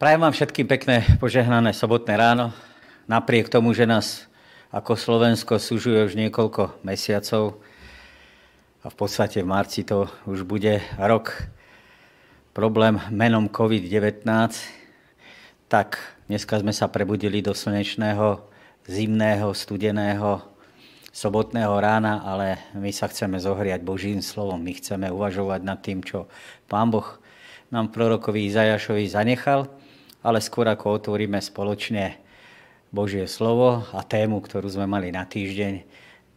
Prajem vám všetkým pekné požehnané sobotné ráno. Napriek tomu, že nás ako Slovensko súžuje už niekoľko mesiacov a v podstate v marci to už bude rok problém menom COVID-19, tak dneska sme sa prebudili do slnečného, zimného, studeného, sobotného rána, ale my sa chceme zohriať Božím slovom. My chceme uvažovať nad tým, čo Pán Boh nám prorokovi Izajašovi zanechal ale skôr ako otvoríme spoločne Božie slovo a tému, ktorú sme mali na týždeň,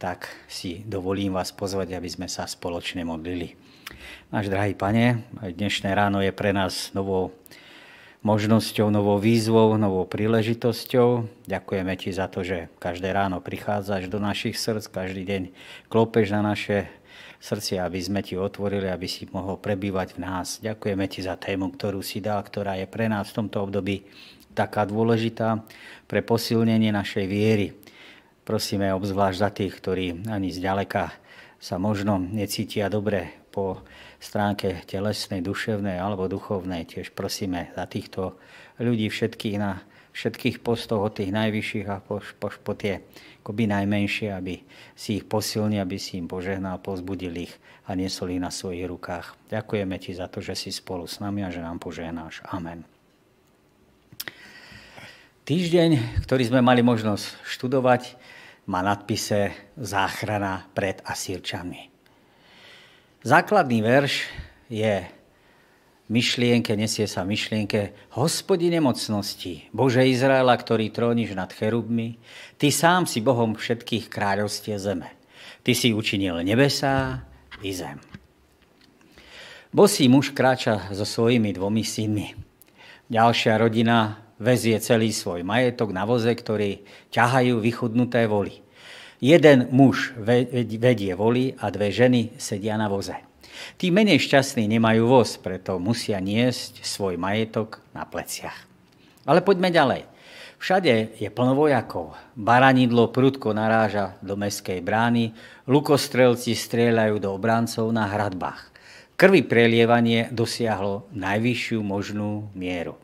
tak si dovolím vás pozvať, aby sme sa spoločne modlili. Náš drahý pane, dnešné ráno je pre nás novou možnosťou, novou výzvou, novou príležitosťou. Ďakujeme ti za to, že každé ráno prichádzaš do našich srdc, každý deň klopeš na naše srdcia, aby sme ti otvorili, aby si mohol prebývať v nás. Ďakujeme ti za tému, ktorú si dal, ktorá je pre nás v tomto období taká dôležitá pre posilnenie našej viery. Prosíme obzvlášť za tých, ktorí ani zďaleka sa možno necítia dobre po stránke telesnej, duševnej alebo duchovnej. Tiež prosíme za týchto ľudí všetkých na všetkých postoch od tých najvyšších a po, po, po tie akoby najmenšie, aby si ich posilnil, aby si im požehnal, pozbudil ich a nesol ich na svojich rukách. Ďakujeme ti za to, že si spolu s nami a že nám požehnáš. Amen. Týždeň, ktorý sme mali možnosť študovať, má nadpise Záchrana pred Asírčami. Základný verš je myšlienke, nesie sa myšlienke Hospodine mocnosti, Bože Izraela, ktorý tróniš nad cherubmi, Ty sám si Bohom všetkých kráľovstie zeme. Ty si učinil nebesá i zem. Bosý muž kráča so svojimi dvomi synmi. Ďalšia rodina vezie celý svoj majetok na voze, ktorý ťahajú vychudnuté voly. Jeden muž vedie voly a dve ženy sedia na voze. Tí menej šťastní nemajú voz, preto musia niesť svoj majetok na pleciach. Ale poďme ďalej. Všade je plno vojakov. Baranidlo prudko naráža do meskej brány, lukostrelci strieľajú do obrancov na hradbách. Krvi prelievanie dosiahlo najvyššiu možnú mieru.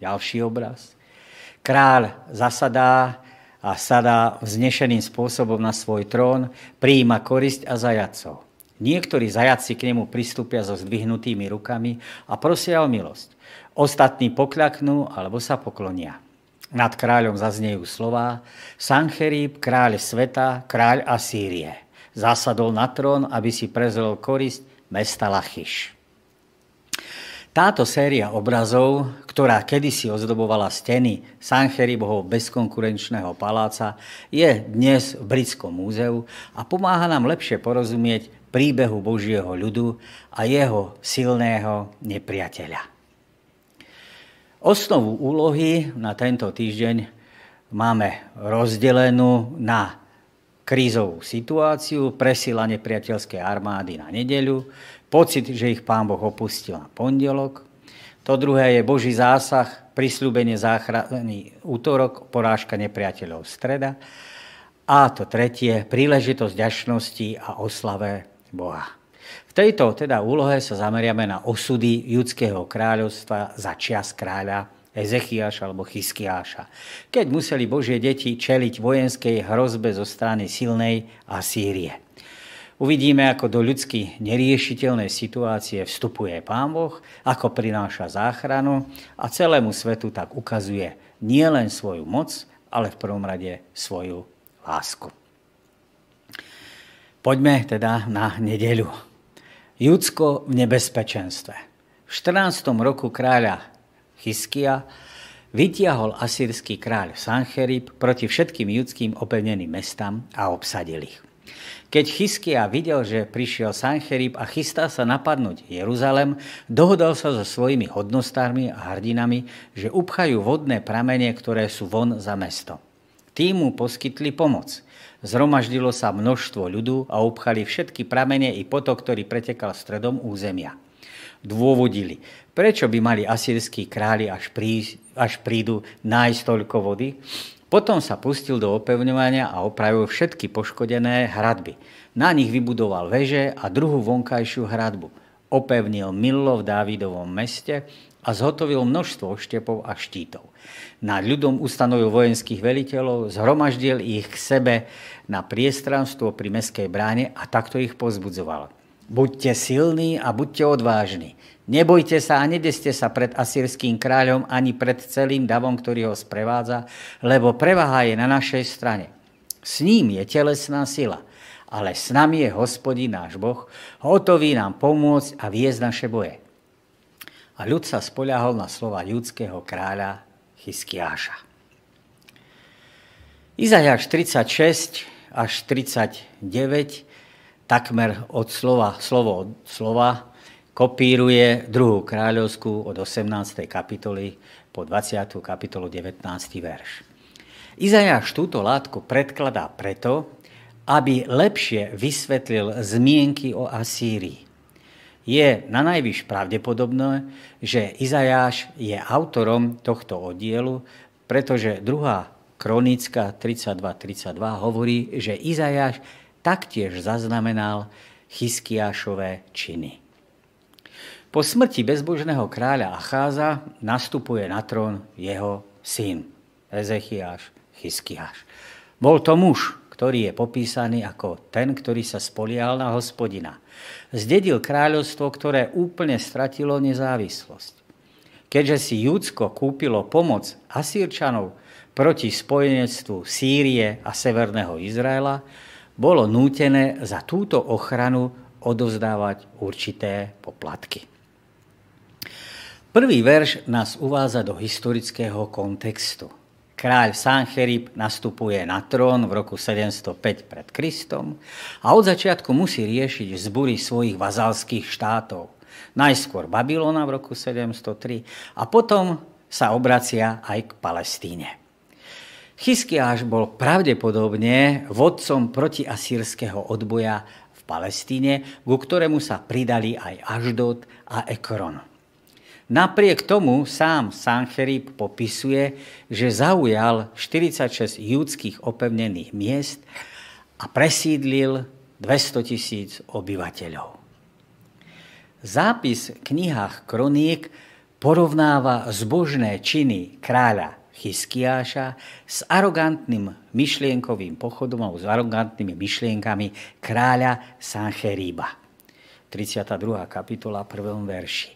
Ďalší obraz. Kráľ zasadá a sadá vznešeným spôsobom na svoj trón, prijíma korisť a zajacov. Niektorí zajaci k nemu pristúpia so zdvihnutými rukami a prosia o milosť. Ostatní pokľaknú alebo sa poklonia. Nad kráľom zaznejú slová Sancherib, kráľ sveta, kráľ Asýrie. Zasadol na trón, aby si prezrel korist mesta Lachyš. Táto séria obrazov, ktorá kedysi ozdobovala steny Sancheribovho bezkonkurenčného paláca, je dnes v Britskom múzeu a pomáha nám lepšie porozumieť príbehu Božieho ľudu a jeho silného nepriateľa. Osnovu úlohy na tento týždeň máme rozdelenú na krízovú situáciu, presila nepriateľskej armády na nedeľu, pocit, že ich pán Boh opustil na pondelok. To druhé je Boží zásah, prislúbenie záchrany útorok, porážka nepriateľov streda. A to tretie, príležitosť ďačnosti a oslave Boha. V tejto teda úlohe sa zameriame na osudy judského kráľovstva za čias kráľa Ezechiaša alebo Chyskiáša, keď museli Božie deti čeliť vojenskej hrozbe zo strany silnej Asýrie. Uvidíme, ako do ľudsky neriešiteľnej situácie vstupuje Pán Boh, ako prináša záchranu a celému svetu tak ukazuje nielen svoju moc, ale v prvom rade svoju lásku. Poďme teda na nedeľu. Judsko v nebezpečenstve. V 14. roku kráľa Chyskia vytiahol asýrsky kráľ Sancherib proti všetkým judským opevneným mestám a obsadil ich. Keď Chyskia videl, že prišiel Sancherib a chystá sa napadnúť Jeruzalem, dohodol sa so svojimi hodnostármi a hrdinami, že upchajú vodné pramene, ktoré sú von za mesto. Tým mu poskytli pomoc. Zhromaždilo sa množstvo ľudu a obchali všetky pramene i potok, ktorý pretekal stredom územia. Dôvodili, prečo by mali asýrskí králi, až, prí, až prídu nájsť toľko vody. Potom sa pustil do opevňovania a opravil všetky poškodené hradby. Na nich vybudoval veže a druhú vonkajšiu hradbu. opevnil Millo v Dávidovom meste a zhotovil množstvo štepov a štítov. Nad ľudom ustanovil vojenských veliteľov, zhromaždil ich k sebe na priestranstvo pri meskej bráne a takto ich pozbudzoval. Buďte silní a buďte odvážni. Nebojte sa a nedeste sa pred asýrským kráľom ani pred celým davom, ktorý ho sprevádza, lebo prevaha je na našej strane. S ním je telesná sila, ale s nami je hospodin náš Boh, hotový nám pomôcť a viesť naše boje. A ľud sa spoľahol na slova ľudského kráľa Chyskiáša. Izajáš 36 až 39 takmer od slova, slovo od slova kopíruje druhú kráľovskú od 18. kapitoly po 20. kapitolu 19. verš. Izajáš túto látku predkladá preto, aby lepšie vysvetlil zmienky o Asýrii. Je na najvyš pravdepodobné, že Izajáš je autorom tohto oddielu, pretože druhá kronická 32.32 hovorí, že Izajáš taktiež zaznamenal Chyskiášové činy. Po smrti bezbožného kráľa Acháza nastupuje na trón jeho syn, Ezechiáš Chyskiáš. Bol to muž, ktorý je popísaný ako ten, ktorý sa spolial na hospodina. Zdedil kráľovstvo, ktoré úplne stratilo nezávislosť. Keďže si Júdsko kúpilo pomoc Asírčanov proti spojenectvu Sýrie a Severného Izraela, bolo nútené za túto ochranu odovzdávať určité poplatky. Prvý verš nás uvádza do historického kontextu. Kráľ Sancherib nastupuje na trón v roku 705 pred Kristom a od začiatku musí riešiť zbury svojich vazalských štátov. Najskôr Babylona v roku 703 a potom sa obracia aj k Palestíne. Chyskiáš bol pravdepodobne vodcom protiasýrského odboja v Palestíne, ku ktorému sa pridali aj Aždot a Ekron. Napriek tomu sám Sancherib popisuje, že zaujal 46 judských opevnených miest a presídlil 200 tisíc obyvateľov. Zápis v knihách kroník porovnáva zbožné činy kráľa Chyskiáša s arogantným myšlienkovým pochodom alebo s arogantnými myšlienkami kráľa Sancheríba. 32. kapitola 1. verši.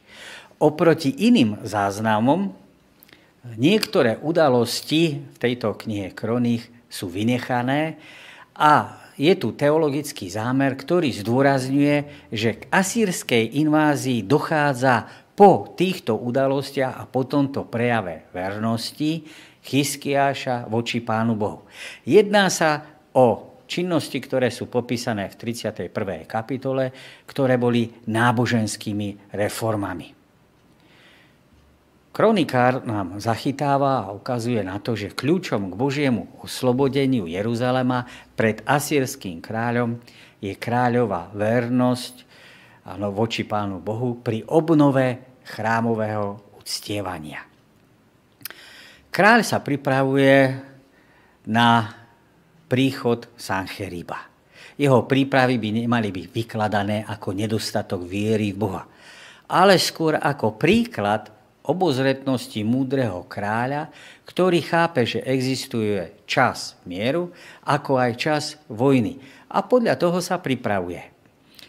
Oproti iným záznamom niektoré udalosti v tejto knihe Kroných sú vynechané a je tu teologický zámer, ktorý zdôrazňuje, že k asýrskej invázii dochádza po týchto udalostiach a po tomto prejave vernosti Chyskiáša voči Pánu Bohu. Jedná sa o činnosti, ktoré sú popísané v 31. kapitole, ktoré boli náboženskými reformami. Kronikár nám zachytáva a ukazuje na to, že kľúčom k Božiemu oslobodeniu Jeruzalema pred asýrským kráľom je kráľová vernosť áno, voči Pánu Bohu pri obnove chrámového uctievania. Kráľ sa pripravuje na príchod Sancheriba. Jeho prípravy by nemali byť vykladané ako nedostatok viery v Boha, ale skôr ako príklad obozretnosti múdreho kráľa, ktorý chápe, že existuje čas mieru, ako aj čas vojny. A podľa toho sa pripravuje.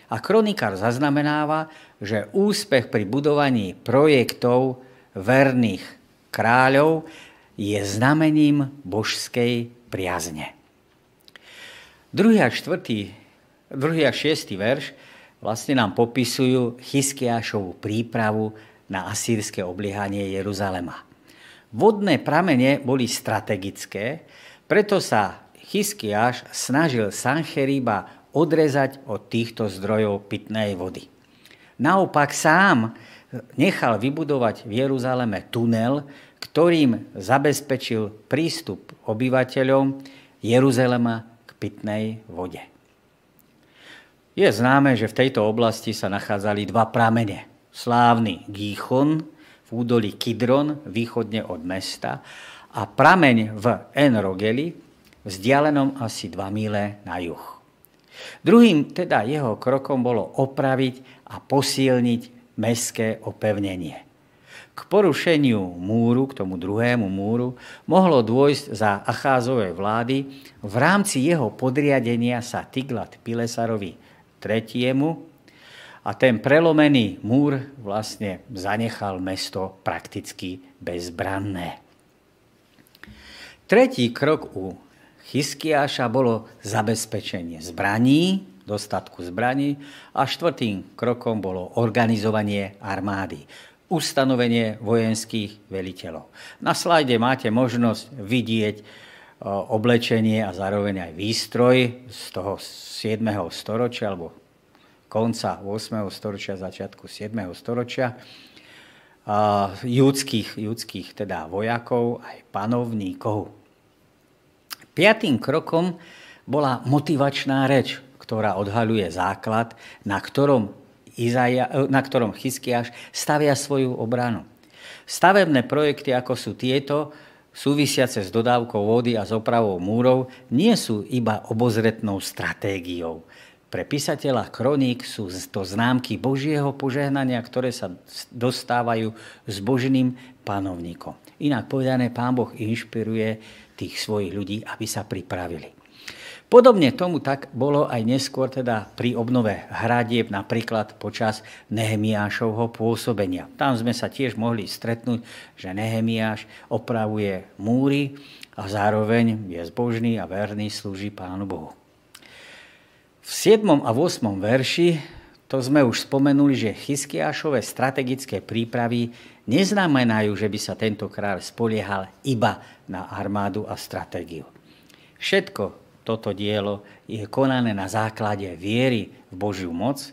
A kronikár zaznamenáva, že úspech pri budovaní projektov verných kráľov je znamením božskej priazne. Druhý a, štvrtý, druhý a šiestý verš vlastne nám popisujú Chyskiašovú prípravu na asýrske obliehanie Jeruzalema. Vodné pramene boli strategické, preto sa Chyskiaš snažil Sancheriba odrezať od týchto zdrojov pitnej vody. Naopak sám nechal vybudovať v Jeruzaleme tunel, ktorým zabezpečil prístup obyvateľom Jeruzalema k pitnej vode. Je známe, že v tejto oblasti sa nachádzali dva pramene. Slávny Gíchon v údolí Kidron, východne od mesta, a prameň v Enrogeli, vzdialenom asi 2 míle na juh. Druhým teda jeho krokom bolo opraviť a posilniť mestské opevnenie. K porušeniu múru, k tomu druhému múru, mohlo dôjsť za Acházovej vlády v rámci jeho podriadenia sa Tiglat Pilesarovi III. A ten prelomený múr vlastne zanechal mesto prakticky bezbranné. Tretí krok u Chyskiáša bolo zabezpečenie zbraní, dostatku zbraní a štvrtým krokom bolo organizovanie armády ustanovenie vojenských veliteľov. Na slajde máte možnosť vidieť e, oblečenie a zároveň aj výstroj z toho 7. storočia alebo konca 8. storočia, začiatku 7. storočia judských, judských teda vojakov aj panovníkov. Piatým krokom bola motivačná reč, ktorá odhaľuje základ, na ktorom Izaja, na ktorom Chyskiaš stavia svoju obranu. Stavebné projekty, ako sú tieto, súvisiace s dodávkou vody a s opravou múrov, nie sú iba obozretnou stratégiou. Pre písateľa kroník sú to známky Božieho požehnania, ktoré sa dostávajú s Božným panovníkom. Inak povedané, pán Boh inšpiruje tých svojich ľudí, aby sa pripravili. Podobne tomu tak bolo aj neskôr teda pri obnove hradieb, napríklad počas Nehemiášovho pôsobenia. Tam sme sa tiež mohli stretnúť, že Nehemiáš opravuje múry a zároveň je zbožný a verný, slúži Pánu Bohu. V 7. a 8. verši to sme už spomenuli, že Chyskiášové strategické prípravy neznamenajú, že by sa tento kráľ spoliehal iba na armádu a stratégiu. Všetko, toto dielo je konané na základe viery v Božiu moc,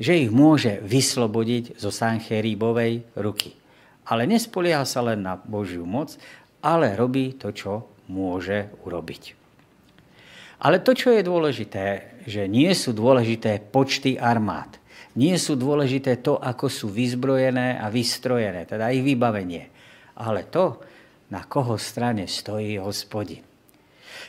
že ich môže vyslobodiť zo Sancheribovej ruky. Ale nespolieha sa len na Božiu moc, ale robí to, čo môže urobiť. Ale to, čo je dôležité, že nie sú dôležité počty armád. Nie sú dôležité to, ako sú vyzbrojené a vystrojené, teda ich vybavenie. Ale to, na koho strane stojí hospodin.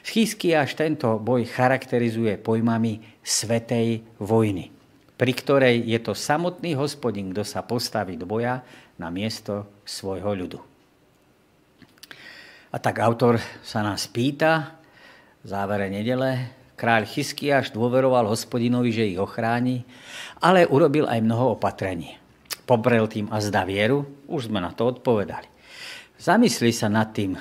Schýsky až tento boj charakterizuje pojmami svetej vojny, pri ktorej je to samotný hospodin, kto sa postaví do boja na miesto svojho ľudu. A tak autor sa nás pýta v závere nedele, kráľ Chyskiaš dôveroval hospodinovi, že ich ochráni, ale urobil aj mnoho opatrení. Pobrel tým a zda vieru? Už sme na to odpovedali. Zamysli sa nad tým,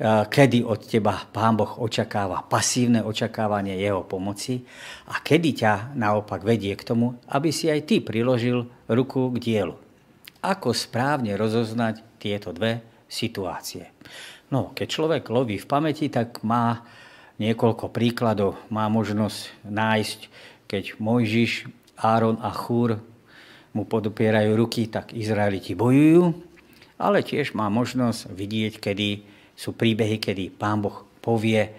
kedy od teba Pán Boh očakáva pasívne očakávanie jeho pomoci a kedy ťa naopak vedie k tomu, aby si aj ty priložil ruku k dielu. Ako správne rozoznať tieto dve situácie? No, keď človek loví v pamäti, tak má niekoľko príkladov. Má možnosť nájsť, keď Mojžiš, Áron a Chúr mu podopierajú ruky, tak Izraeliti bojujú, ale tiež má možnosť vidieť, kedy sú príbehy, kedy pán Boh povie,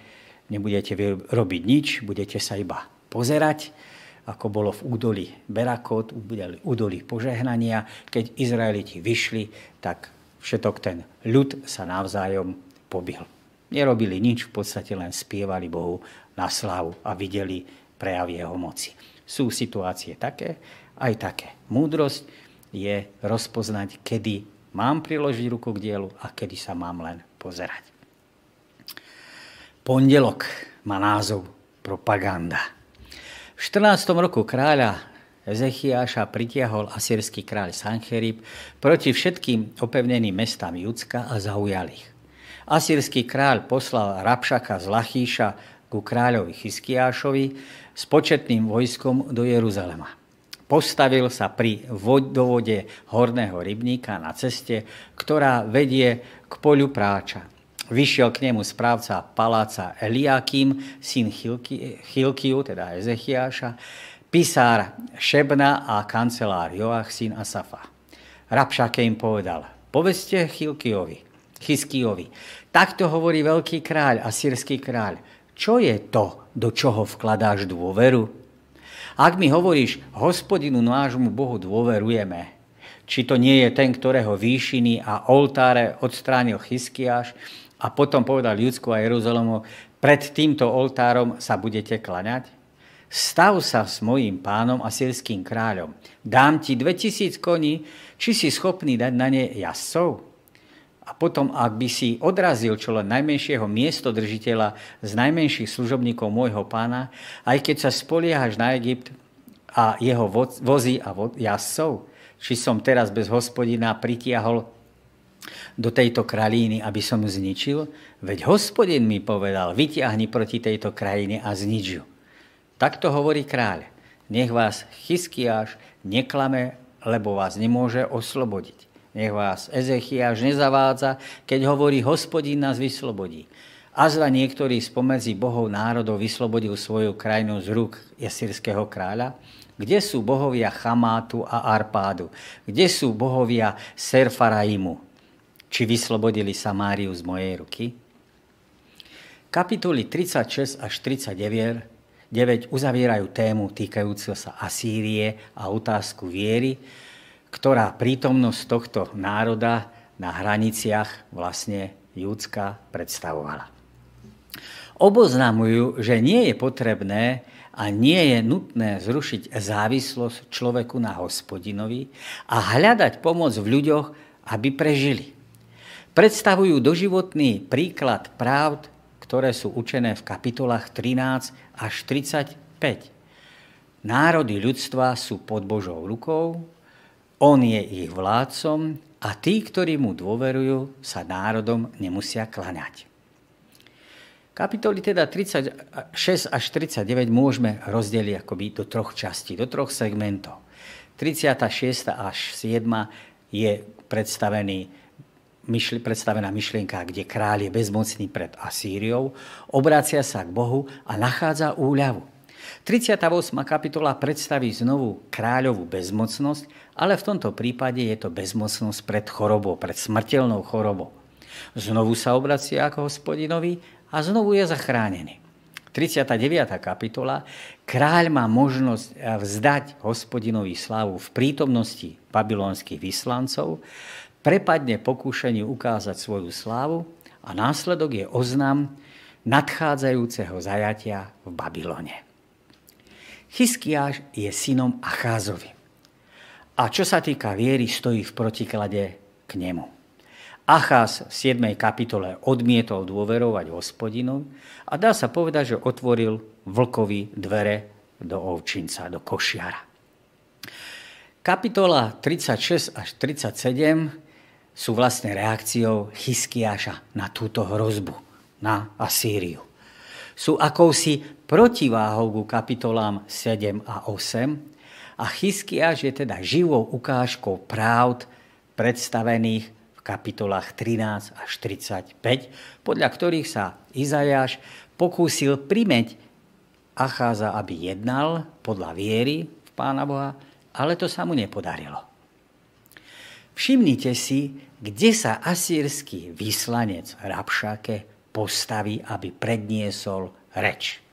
nebudete robiť nič, budete sa iba pozerať, ako bolo v údolí Berakot, údolí požehnania. Keď Izraeliti vyšli, tak všetok ten ľud sa navzájom pobil. Nerobili nič, v podstate len spievali Bohu na slavu a videli prejav jeho moci. Sú situácie také, aj také. Múdrosť je rozpoznať, kedy mám priložiť ruku k dielu a kedy sa mám len pozerať. Pondelok má názov Propaganda. V 14. roku kráľa Ezechiáša pritiahol asýrsky kráľ Sancherib proti všetkým opevneným mestám Judska a zaujal ich. Asýrsky kráľ poslal Rapšaka z Lachíša ku kráľovi Chyskiášovi s početným vojskom do Jeruzalema. Postavil sa pri vodovode Horného rybníka na ceste, ktorá vedie k poľu práča. Vyšiel k nemu správca paláca Eliakim, syn Chilkiu, teda Ezechiáša, pisár Šebna a kancelár Joach, syn Asafa. Rabšake im povedal, povedzte Chilkiovi, Chyskiovi, takto hovorí veľký kráľ a sírsky kráľ, čo je to, do čoho vkladáš dôveru? Ak mi hovoríš, hospodinu nášmu Bohu dôverujeme, či to nie je ten, ktorého výšiny a oltáre odstránil Chyskiáš a potom povedal Judsku a Jeruzalému, pred týmto oltárom sa budete klaňať? stav sa s mojím pánom a sírským kráľom. Dám ti 2000 koní, či si schopný dať na ne jazdcov? A potom, ak by si odrazil čo len najmenšieho miestodržiteľa z najmenších služobníkov môjho pána, aj keď sa spoliehaš na Egypt a jeho vozy a jazdcov, či som teraz bez hospodina pritiahol do tejto kralíny, aby som ju zničil? Veď hospodin mi povedal, vytiahni proti tejto krajine a znič ju. Takto hovorí kráľ. Nech vás Chyskiáš neklame, lebo vás nemôže oslobodiť. Nech vás Ezechiáš nezavádza, keď hovorí, hospodín nás vyslobodí. Azra niektorý spomedzi bohov národov vyslobodil svoju krajinu z rúk jasírskeho kráľa? Kde sú bohovia Chamátu a Arpádu? Kde sú bohovia Serfaraimu? Či vyslobodili Samáriu z mojej ruky? Kapitoly 36 až 39 9 uzavierajú tému týkajúcu sa Asýrie a otázku viery, ktorá prítomnosť tohto národa na hraniciach vlastne Júdska predstavovala. Oboznamujú, že nie je potrebné a nie je nutné zrušiť závislosť človeku na hospodinovi a hľadať pomoc v ľuďoch, aby prežili. Predstavujú doživotný príklad práv ktoré sú učené v kapitolách 13 až 35. Národy ľudstva sú pod Božou rukou, on je ich vládcom a tí, ktorí mu dôverujú, sa národom nemusia klaňať. Kapitoly teda 36 až 39 môžeme rozdeliť akoby do troch častí, do troch segmentov. 36 až 7 je predstavený myšli, predstavená myšlienka, kde kráľ je bezmocný pred Asýriou, obrácia sa k Bohu a nachádza úľavu. 38. kapitola predstaví znovu kráľovú bezmocnosť, ale v tomto prípade je to bezmocnosť pred chorobou, pred smrteľnou chorobou. Znovu sa obracia ako hospodinovi a znovu je zachránený. 39. kapitola. Kráľ má možnosť vzdať hospodinovi slavu v prítomnosti babylonských vyslancov, prepadne pokúšaniu ukázať svoju slávu a následok je oznam nadchádzajúceho zajatia v Babylone. Chyskiáš je synom Acházovi. A čo sa týka viery, stojí v protiklade k nemu. Acház v 7. kapitole odmietol dôverovať hospodinu a dá sa povedať, že otvoril vlkovi dvere do ovčinca, do košiara. Kapitola 36 až 37 sú vlastne reakciou Chyskiaša na túto hrozbu, na Asýriu. Sú akousi protiváhou ku kapitolám 7 a 8 a Chyskiaš je teda živou ukážkou práv predstavených v kapitolách 13 až 35, podľa ktorých sa Izajáš pokúsil primeť Acháza, aby jednal podľa viery v Pána Boha, ale to sa mu nepodarilo. Všimnite si, kde sa asýrsky vyslanec Rabšake postaví, aby predniesol reč.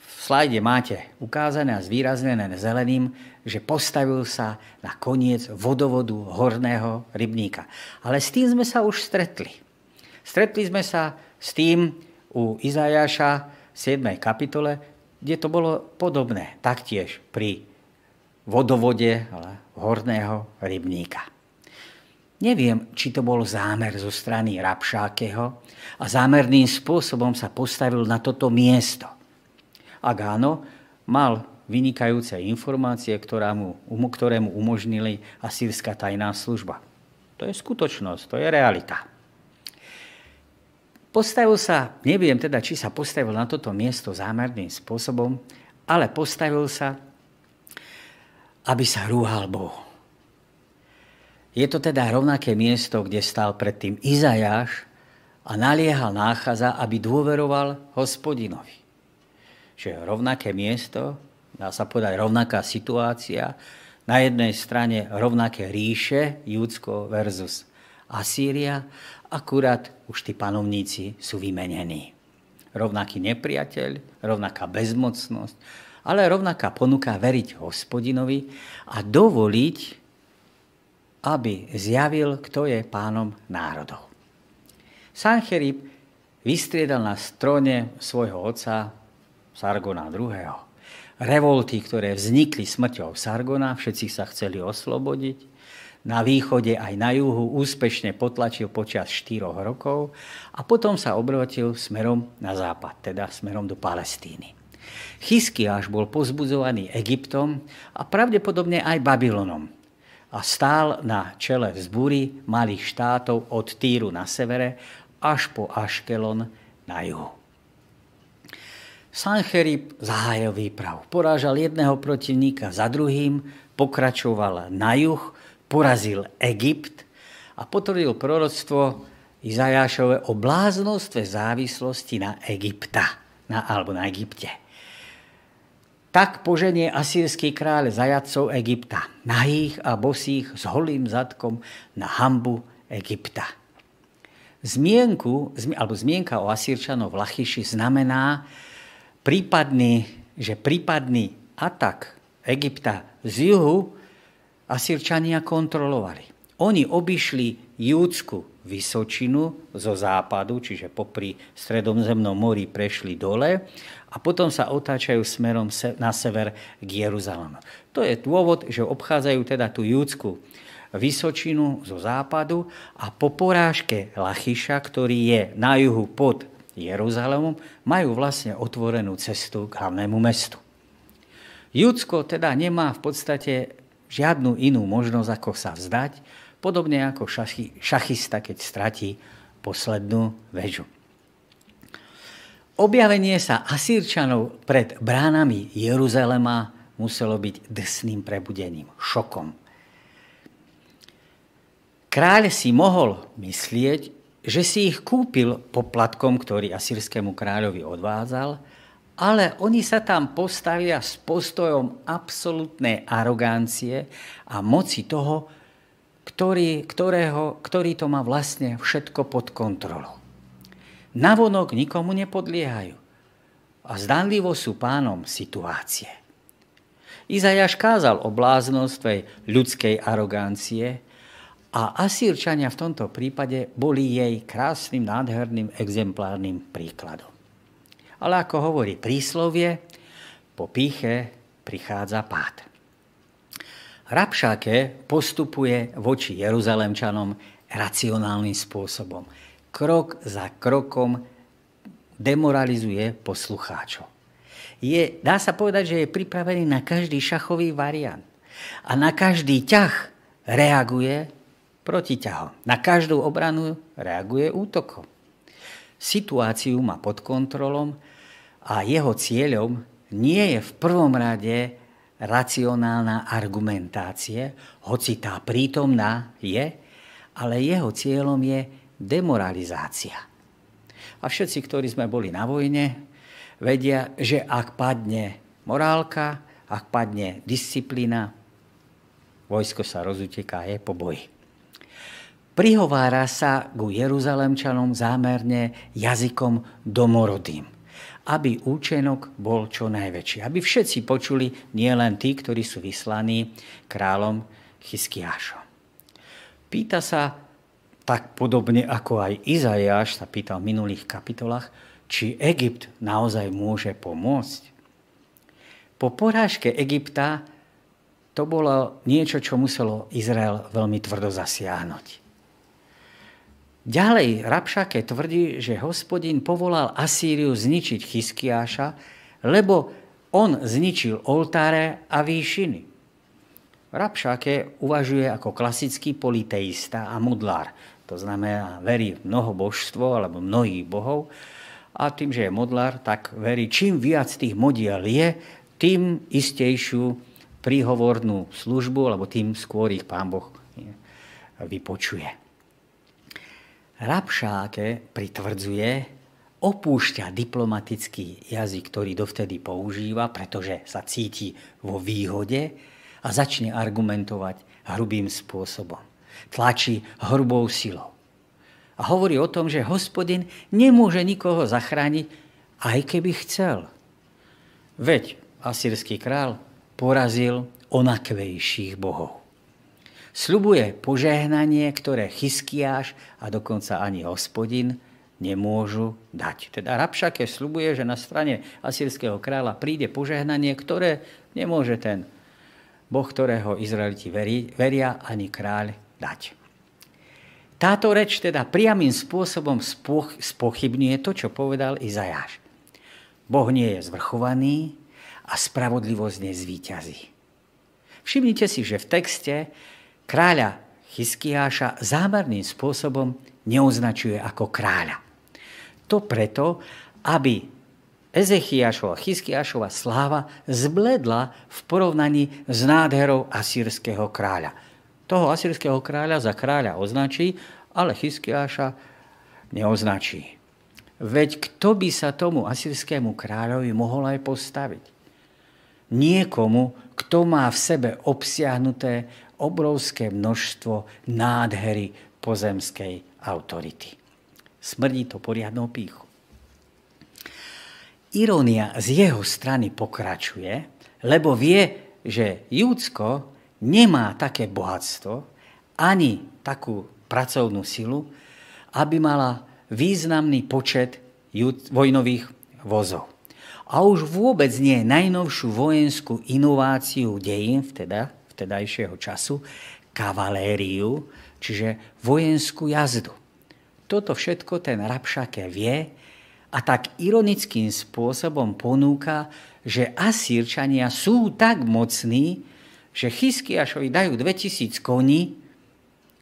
V slajde máte ukázané a zvýraznené zeleným, že postavil sa na koniec vodovodu horného rybníka. Ale s tým sme sa už stretli. Stretli sme sa s tým u Izajaša v 7. kapitole, kde to bolo podobné, taktiež pri vodovode horného rybníka. Neviem, či to bol zámer zo strany Rabšákeho a zámerným spôsobom sa postavil na toto miesto. Ak áno, mal vynikajúce informácie, mu, ktoré mu umožnili asýrska tajná služba. To je skutočnosť, to je realita. Postavil sa, neviem teda, či sa postavil na toto miesto zámerným spôsobom, ale postavil sa, aby sa rúhal Bohu. Je to teda rovnaké miesto, kde stal predtým Izajáš a naliehal náchaza, aby dôveroval hospodinovi. Čiže rovnaké miesto, dá sa povedať rovnaká situácia, na jednej strane rovnaké ríše, Júdsko versus Asýria, akurát už tí panovníci sú vymenení. Rovnaký nepriateľ, rovnaká bezmocnosť, ale rovnaká ponuka veriť hospodinovi a dovoliť aby zjavil, kto je pánom národov. Sancherib vystriedal na strone svojho otca Sargona II. Revolty, ktoré vznikli smrťou Sargona, všetci sa chceli oslobodiť. Na východe aj na juhu úspešne potlačil počas 4 rokov a potom sa obrotil smerom na západ, teda smerom do Palestíny. Chyskiáš bol pozbudzovaný Egyptom a pravdepodobne aj Babylonom a stál na čele vzbúry malých štátov od Týru na severe až po Aškelon na juhu. Sancherib zahájil výpravu. Porážal jedného protivníka za druhým, pokračoval na juh, porazil Egypt a potvrdil proroctvo Izajášové o bláznostve závislosti na Egypta, na, alebo na Egypte. Tak poženie asýrsky kráľ zajadcov Egypta, nahých a bosých s holým zadkom na hambu Egypta. Zmienku, alebo zmienka o Asírčanov v Lachyši znamená, prípadný, že prípadný atak Egypta z juhu Asírčania kontrolovali. Oni obišli Júdsku Vysočinu zo západu, čiže popri Stredomzemnom mori prešli dole a potom sa otáčajú smerom na sever k Jeruzalému. To je dôvod, že obchádzajú teda tú Júdsku Vysočinu zo západu a po porážke Lachyša, ktorý je na juhu pod Jeruzalémom, majú vlastne otvorenú cestu k hlavnému mestu. Judsko teda nemá v podstate žiadnu inú možnosť, ako sa vzdať, podobne ako šachista, keď stratí poslednú väžu. Objavenie sa Asírčanov pred bránami Jeruzalema muselo byť drsným prebudením, šokom. Kráľ si mohol myslieť, že si ich kúpil poplatkom, ktorý asýrskému kráľovi odvádzal, ale oni sa tam postavia s postojom absolútnej arogancie a moci toho, ktorý, ktorého, ktorý to má vlastne všetko pod kontrolou. Navonok nikomu nepodliehajú a zdanlivo sú pánom situácie. Izajaš kázal o bláznostve ľudskej arogancie, a Asírčania v tomto prípade boli jej krásnym, nádherným, exemplárnym príkladom. Ale ako hovorí príslovie, po píche prichádza pád. Rabšáke postupuje voči Jeruzalemčanom racionálnym spôsobom. Krok za krokom demoralizuje poslucháčov. Je, dá sa povedať, že je pripravený na každý šachový variant. A na každý ťah reaguje protiťahom. Na každú obranu reaguje útokom. Situáciu má pod kontrolom a jeho cieľom nie je v prvom rade racionálna argumentácie, hoci tá prítomná je, ale jeho cieľom je demoralizácia. A všetci, ktorí sme boli na vojne, vedia, že ak padne morálka, ak padne disciplína, vojsko sa rozuteká je po boji. Prihovára sa ku Jeruzalemčanom zámerne jazykom domorodým, aby účenok bol čo najväčší. Aby všetci počuli, nie tí, ktorí sú vyslaní kráľom Chyskiášom. Pýta sa tak podobne ako aj Izajáš sa pýtal v minulých kapitolách, či Egypt naozaj môže pomôcť. Po porážke Egypta to bolo niečo, čo muselo Izrael veľmi tvrdo zasiahnuť. Ďalej Rabšake tvrdí, že hospodin povolal Asýriu zničiť Chyskiáša, lebo on zničil oltáre a výšiny. Rabšake uvažuje ako klasický politeista a modlár. To znamená, verí mnoho božstvo alebo mnohých bohov a tým, že je modlár, tak verí, čím viac tých modiel je, tým istejšiu príhovornú službu, alebo tým skôr ich pán Boh vypočuje. Rabšáke pritvrdzuje, opúšťa diplomatický jazyk, ktorý dovtedy používa, pretože sa cíti vo výhode a začne argumentovať hrubým spôsobom. Tlačí hrubou silou. A hovorí o tom, že hospodin nemôže nikoho zachrániť, aj keby chcel. Veď asýrsky král porazil onakvejších bohov. Sľubuje požehnanie, ktoré Chyskiáš a dokonca ani hospodin nemôžu dať. Teda Rabšake slubuje, že na strane asýrského kráľa príde požehnanie, ktoré nemôže ten Boh, ktorého Izraeliti veria, ani kráľ dať. Táto reč teda priamým spôsobom spochybňuje to, čo povedal Izajáš. Boh nie je zvrchovaný a spravodlivosť nezvýťazí. Všimnite si, že v texte kráľa Chyskiáša zámerným spôsobom neoznačuje ako kráľa. To preto, aby Ezechiašova, Chyskiašova sláva zbledla v porovnaní s nádherou asýrského kráľa. Toho asýrského kráľa za kráľa označí, ale Chyskiaša neoznačí. Veď kto by sa tomu asýrskému kráľovi mohol aj postaviť? Niekomu, kto má v sebe obsiahnuté obrovské množstvo nádhery pozemskej autority. Smrdí to poriadnou píchu. Irónia z jeho strany pokračuje, lebo vie, že Júdsko nemá také bohatstvo, ani takú pracovnú silu, aby mala významný počet vojnových vozov. A už vôbec nie najnovšiu vojenskú inováciu dejín vteda, vtedajšieho času, kavalériu, čiže vojenskú jazdu. Toto všetko ten Rabšake vie a tak ironickým spôsobom ponúka, že Asírčania sú tak mocní, že Chyskiašovi dajú 2000 koní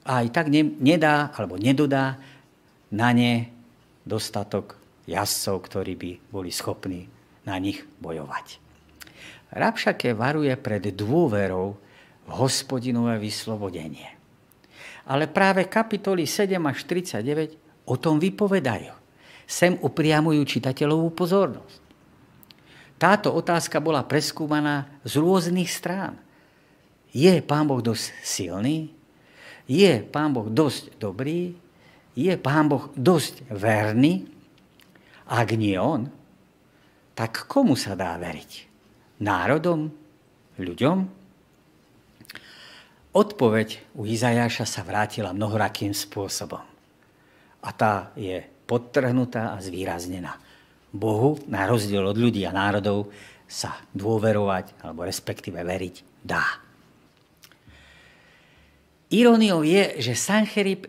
a aj tak nedá alebo nedodá na ne dostatok jazdcov, ktorí by boli schopní na nich bojovať. Rabšake varuje pred dôverou v hospodinové vyslobodenie. Ale práve kapitoly 7 až 39 o tom vypovedajú. Sem upriamujú čitateľovú pozornosť. Táto otázka bola preskúmaná z rôznych strán. Je pán Boh dosť silný? Je pán Boh dosť dobrý? Je pán Boh dosť verný? Ak nie on, tak komu sa dá veriť? Národom? Ľuďom? Odpoveď u Izajáša sa vrátila mnohorakým spôsobom. A tá je podtrhnutá a zvýraznená. Bohu, na rozdiel od ľudí a národov, sa dôverovať, alebo respektíve veriť, dá. Iróniou je, že Sancherib,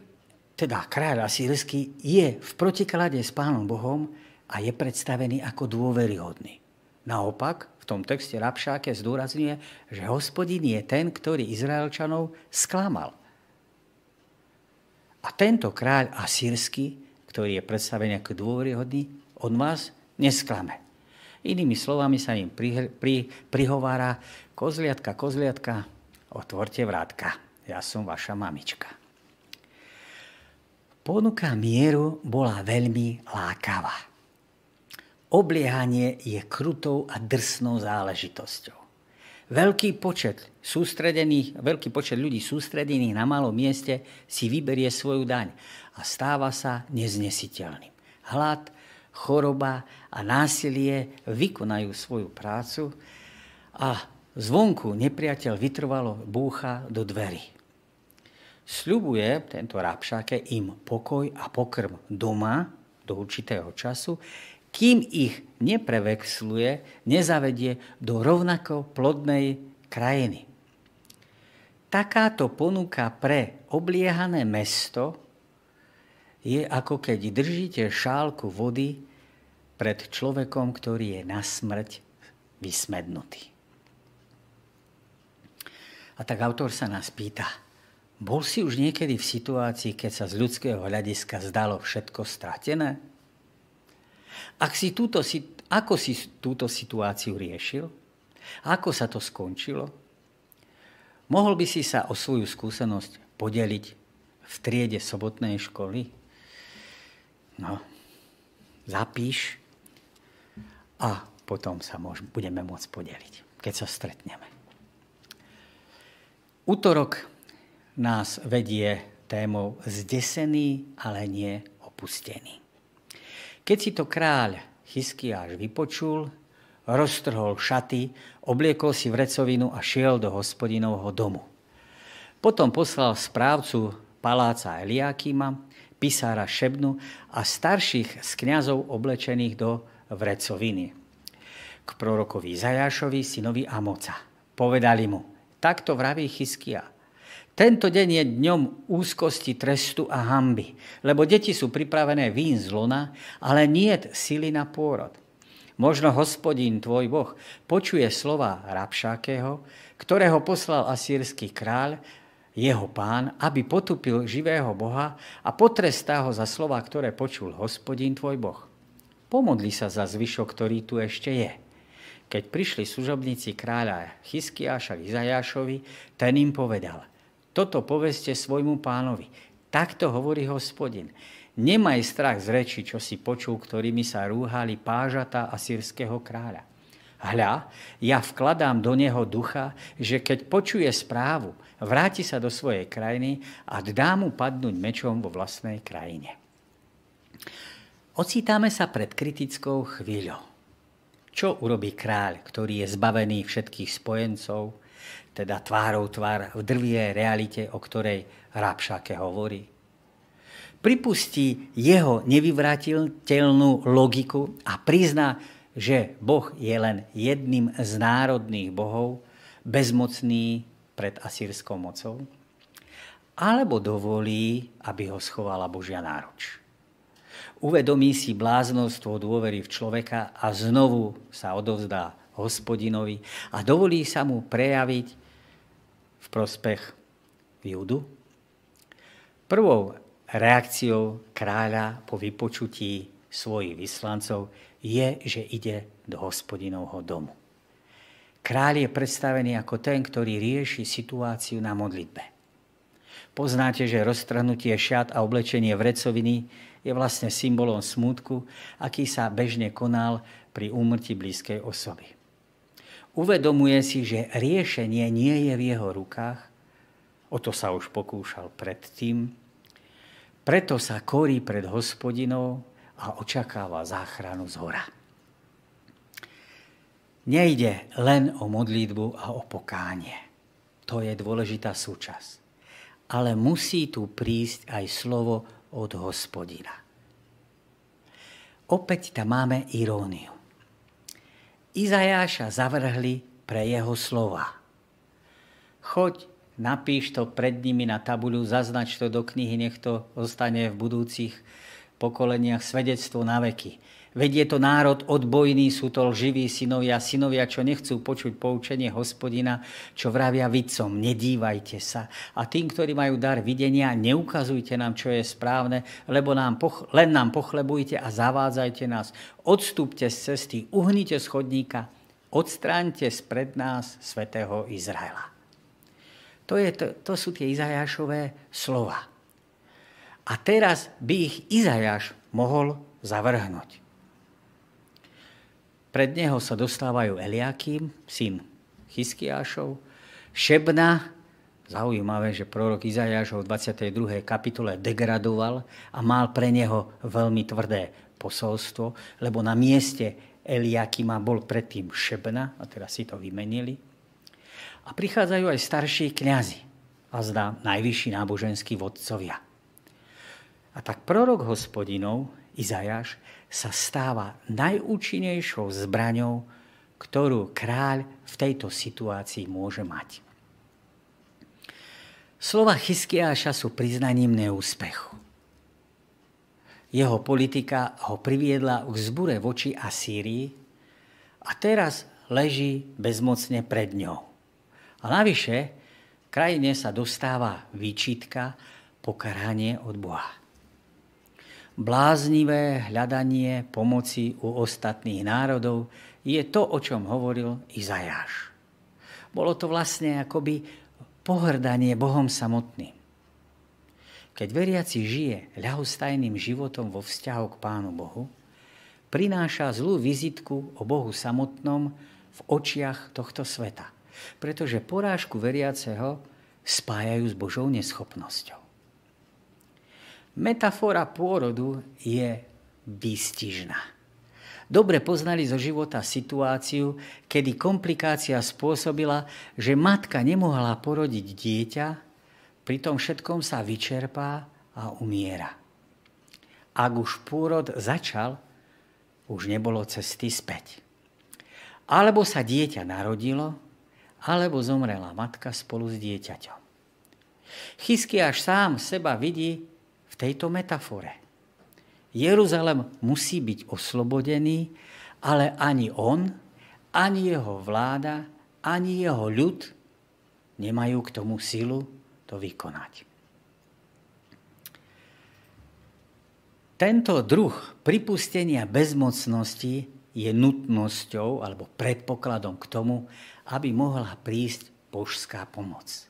teda kráľ asýrsky, je v protiklade s pánom Bohom a je predstavený ako dôveryhodný. Naopak, v tom texte Rabšáke zdôrazňuje, že hospodin je ten, ktorý Izraelčanov sklamal. A tento kráľ asýrsky, ktorý je predstavený ako dôveryhodný, on vás nesklame. Inými slovami sa im pri, pri, prihovára kozliatka, kozliatka, otvorte vrátka, ja som vaša mamička. Ponuka mieru bola veľmi lákavá. Obliehanie je krutou a drsnou záležitosťou. Veľký počet, sústredených, veľký počet ľudí sústredených na malom mieste si vyberie svoju daň a stáva sa neznesiteľným. Hlad, choroba a násilie vykonajú svoju prácu a zvonku nepriateľ vytrvalo búcha do dverí. Sľubuje tento Rabšake im pokoj a pokrm doma do určitého času, kým ich neprevexluje, nezavedie do rovnako plodnej krajiny. Takáto ponuka pre obliehané mesto je ako keď držíte šálku vody pred človekom, ktorý je na smrť vysmednutý. A tak autor sa nás pýta, bol si už niekedy v situácii, keď sa z ľudského hľadiska zdalo všetko stratené? Ak si túto, ako si túto situáciu riešil? Ako sa to skončilo? Mohol by si sa o svoju skúsenosť podeliť v triede sobotnej školy? No, zapíš a potom sa môž, budeme môcť podeliť, keď sa stretneme. Útorok nás vedie témou zdesený, ale nie opustený. Keď si to kráľ Chyskiáš vypočul, roztrhol šaty, obliekol si vrecovinu a šiel do hospodinovho domu. Potom poslal správcu paláca Eliakima, pisára Šebnu a starších z kňazov oblečených do vrecoviny. K prorokovi Zajášovi, synovi Amoca. Povedali mu, takto vraví Chyskia. Tento deň je dňom úzkosti, trestu a hamby, lebo deti sú pripravené vín z lona, ale nie sily na pôrod. Možno hospodín tvoj Boh počuje slova Rabšákeho, ktorého poslal asýrsky kráľ, jeho pán, aby potupil živého Boha a potrestá ho za slova, ktoré počul hospodín tvoj Boh. Pomodli sa za zvyšok, ktorý tu ešte je. Keď prišli služobníci kráľa Chyskiáša Izajášovi, ten im povedal, toto poveste svojmu pánovi, takto hovorí hospodin. Nemaj strach z reči, čo si počul, ktorými sa rúhali pážata asýrského kráľa. Hľa, ja vkladám do neho ducha, že keď počuje správu, vráti sa do svojej krajiny a dá mu padnúť mečom vo vlastnej krajine. Ocítame sa pred kritickou chvíľou. Čo urobí kráľ, ktorý je zbavený všetkých spojencov, teda tvárou tvár v drvie realite, o ktorej Rábšake hovorí? pripustí jeho nevyvratiteľnú logiku a prizná, že Boh je len jedným z národných bohov, bezmocný pred asýrskou mocou, alebo dovolí, aby ho schovala Božia náruč. Uvedomí si bláznostvo dôvery v človeka a znovu sa odovzdá hospodinovi a dovolí sa mu prejaviť prospech Júdu. Prvou reakciou kráľa po vypočutí svojich vyslancov je, že ide do hospodinovho domu. Kráľ je predstavený ako ten, ktorý rieši situáciu na modlitbe. Poznáte, že roztrhnutie šiat a oblečenie vrecoviny je vlastne symbolom smútku, aký sa bežne konal pri úmrti blízkej osoby. Uvedomuje si, že riešenie nie je v jeho rukách, o to sa už pokúšal predtým, preto sa korí pred hospodinou a očakáva záchranu z hora. Nejde len o modlitbu a o pokánie. To je dôležitá súčasť. Ale musí tu prísť aj slovo od hospodina. Opäť tam máme iróniu. Izajáša zavrhli pre jeho slova. Choď napíš to pred nimi na tabuľu, zaznač to do knihy, nech to zostane v budúcich pokoleniach svedectvo na veky. Veď je to národ odbojný, sú to lživí synovia, synovia, čo nechcú počuť poučenie hospodina, čo vravia vidcom, nedívajte sa. A tým, ktorí majú dar videnia, neukazujte nám, čo je správne, lebo nám poch- len nám pochlebujte a zavádzajte nás. Odstúpte z cesty, uhnite schodníka, odstráňte spred nás svetého Izraela. To, je, to, to sú tie Izajášové slova. A teraz by ich Izajáš mohol zavrhnúť. Pred neho sa dostávajú Eliakým, syn Chyskiášov, Šebna, zaujímavé, že prorok Izajáš ho v 22. kapitole degradoval a mal pre neho veľmi tvrdé posolstvo, lebo na mieste Eliakima bol predtým Šebna, a teraz si to vymenili. A prichádzajú aj starší kňazi a zdá najvyšší náboženskí vodcovia. A tak prorok hospodinov, Izajáš, sa stáva najúčinnejšou zbraňou, ktorú kráľ v tejto situácii môže mať. Slova Chyskiáša sú priznaním neúspechu. Jeho politika ho priviedla k zbure voči Asýrii a teraz leží bezmocne pred ňou. A navyše, krajine sa dostáva výčitka, pokarhanie od Boha. Bláznivé hľadanie pomoci u ostatných národov je to, o čom hovoril Izajáš. Bolo to vlastne akoby pohrdanie Bohom samotným. Keď veriaci žije ľahostajným životom vo vzťahu k Pánu Bohu, prináša zlú vizitku o Bohu samotnom v očiach tohto sveta pretože porážku veriaceho spájajú s Božou neschopnosťou. Metafora pôrodu je výstižná. Dobre poznali zo života situáciu, kedy komplikácia spôsobila, že matka nemohla porodiť dieťa, pri tom všetkom sa vyčerpá a umiera. Ak už pôrod začal, už nebolo cesty späť. Alebo sa dieťa narodilo, alebo zomrela matka spolu s dieťaťom. až sám seba vidí v tejto metafore. Jeruzalem musí byť oslobodený, ale ani on, ani jeho vláda, ani jeho ľud nemajú k tomu silu to vykonať. Tento druh pripustenia bezmocnosti je nutnosťou alebo predpokladom k tomu, aby mohla prísť božská pomoc.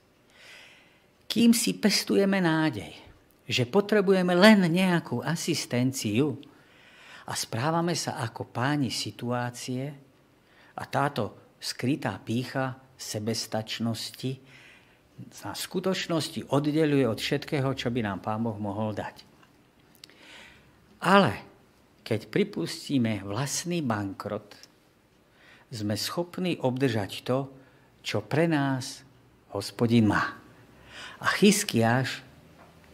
Kým si pestujeme nádej, že potrebujeme len nejakú asistenciu a správame sa ako páni situácie a táto skrytá pícha sebestačnosti sa v skutočnosti oddeluje od všetkého, čo by nám Pán Boh mohol dať. Ale keď pripustíme vlastný bankrot, sme schopní obdržať to, čo pre nás hospodin má. A Chyskiáš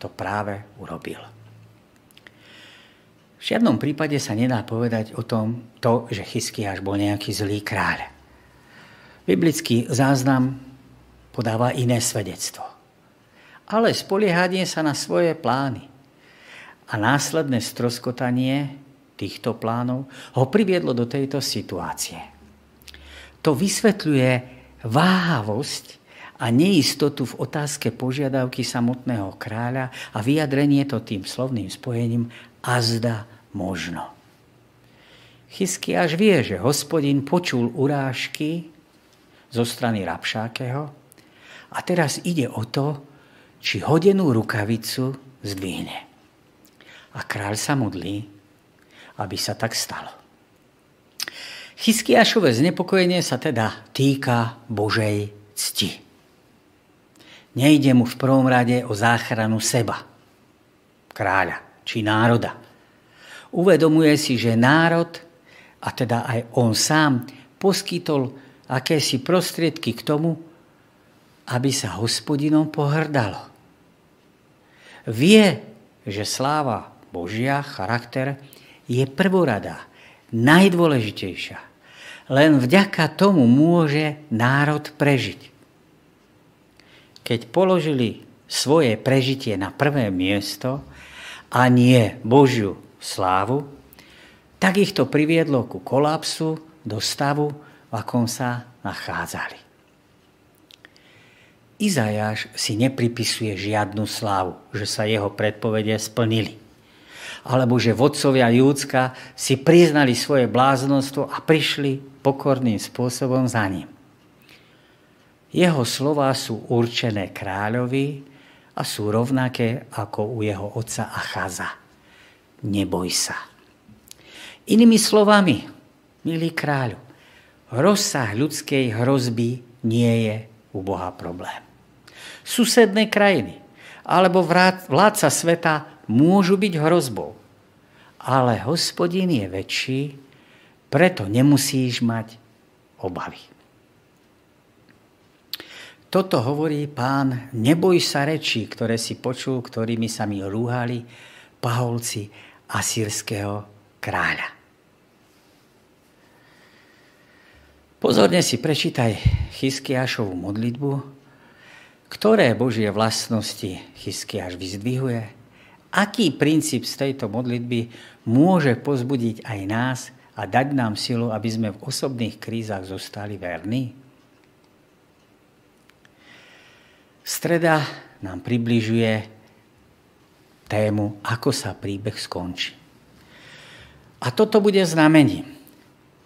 to práve urobil. V žiadnom prípade sa nedá povedať o tom to, že Chyskiáš bol nejaký zlý kráľ. Biblický záznam podáva iné svedectvo. Ale spoliehanie sa na svoje plány a následné stroskotanie týchto plánov ho priviedlo do tejto situácie. To vysvetľuje váhavosť a neistotu v otázke požiadavky samotného kráľa a vyjadrenie to tým slovným spojením azda možno. Chysky až vie, že hospodin počul urážky zo strany Rapšákeho a teraz ide o to, či hodenú rukavicu zdvihne. A kráľ sa modlí, aby sa tak stalo. Chyskiašové znepokojenie sa teda týka Božej cti. Nejde mu v prvom rade o záchranu seba, kráľa či národa. Uvedomuje si, že národ, a teda aj on sám, poskytol akési prostriedky k tomu, aby sa hospodinom pohrdalo. Vie, že sláva Božia, charakter, je prvorada, najdôležitejšia. Len vďaka tomu môže národ prežiť. Keď položili svoje prežitie na prvé miesto a nie Božiu slávu, tak ich to priviedlo ku kolapsu do stavu, v akom sa nachádzali. Izajáš si nepripisuje žiadnu slávu, že sa jeho predpovede splnili alebo že vodcovia Júdska si priznali svoje bláznostvo a prišli pokorným spôsobom za ním. Jeho slova sú určené kráľovi a sú rovnaké ako u jeho otca Achaza. Neboj sa. Inými slovami, milý kráľu, rozsah ľudskej hrozby nie je u Boha problém. Susedné krajiny alebo vládca sveta môžu byť hrozbou. Ale hospodin je väčší, preto nemusíš mať obavy. Toto hovorí pán, neboj sa rečí, ktoré si počul, ktorými sa mi rúhali paholci asýrského kráľa. Pozorne si prečítaj Chyskiašovú modlitbu, ktoré Božie vlastnosti Chyskiaš vyzdvihuje aký princíp z tejto modlitby môže pozbudiť aj nás a dať nám silu, aby sme v osobných krízach zostali verní? Streda nám približuje tému, ako sa príbeh skončí. A toto bude znamením.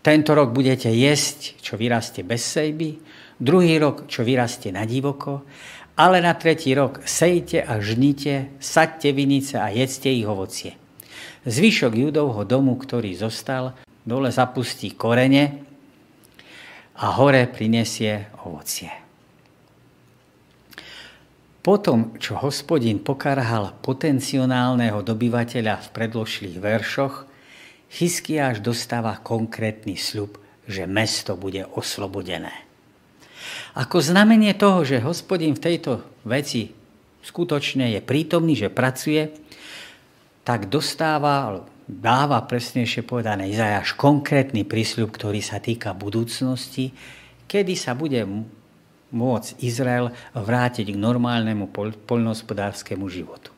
Tento rok budete jesť, čo vyrastie bez sejby, druhý rok, čo vyrastie na divoko ale na tretí rok sejte a žnite, saďte vinice a jedzte ich ovocie. Zvyšok judovho domu, ktorý zostal, dole zapustí korene a hore prinesie ovocie. Potom, čo hospodin pokarhal potenciálneho dobyvateľa v predložších veršoch, Chyskiáš dostáva konkrétny sľub, že mesto bude oslobodené. Ako znamenie toho, že hospodin v tejto veci skutočne je prítomný, že pracuje, tak dostáva, dáva presnejšie povedané Izajáš konkrétny prísľub, ktorý sa týka budúcnosti, kedy sa bude môcť Izrael vrátiť k normálnemu poľnohospodárskému životu.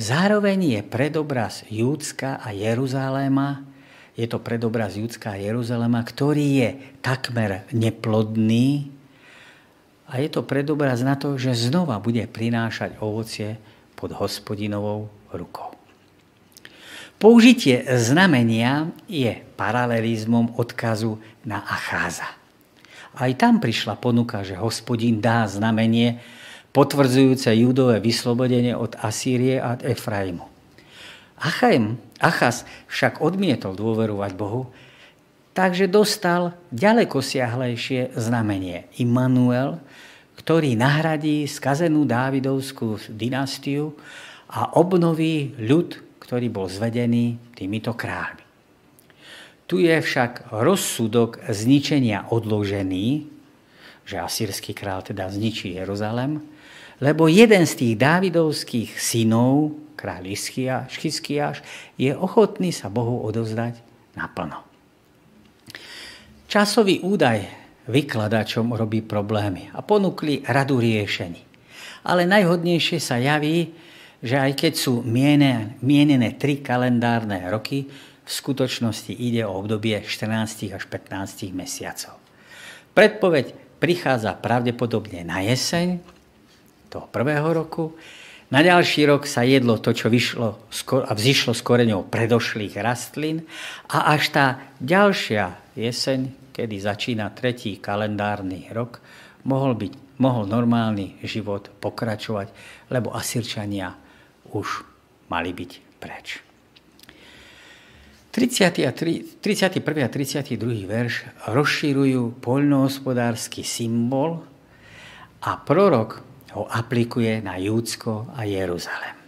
Zároveň je predobraz Júdska a Jeruzaléma, je to predobraz Júdska a Jeruzalema, ktorý je takmer neplodný a je to predobraz na to, že znova bude prinášať ovocie pod hospodinovou rukou. Použitie znamenia je paralelizmom odkazu na Acháza. Aj tam prišla ponuka, že hospodín dá znamenie potvrdzujúce judové vyslobodenie od Asýrie a Efraimu. Achaim, Achaz však odmietol dôverovať Bohu, takže dostal ďaleko siahlejšie znamenie. Immanuel, ktorý nahradí skazenú Dávidovskú dynastiu a obnoví ľud ktorý bol zvedený týmito kráľmi. Tu je však rozsudok zničenia odložený, že asýrsky král teda zničí Jeruzalem, lebo jeden z tých dávidovských synov, kráľ Iskiáš, je ochotný sa Bohu odozdať naplno. Časový údaj vykladačom robí problémy a ponúkli radu riešení. Ale najhodnejšie sa javí, že aj keď sú mienené, mienené tri kalendárne roky, v skutočnosti ide o obdobie 14 až 15 mesiacov. Predpoveď prichádza pravdepodobne na jeseň toho prvého roku. Na ďalší rok sa jedlo to, čo vyšlo a vzýšlo z koreňov predošlých rastlín a až tá ďalšia jeseň, kedy začína tretí kalendárny rok, mohol, byť, mohol normálny život pokračovať, lebo Asirčania už mali byť preč. 30. A 31. a 32. verš rozširujú poľnohospodársky symbol a prorok ho aplikuje na Júdsko a Jeruzalem.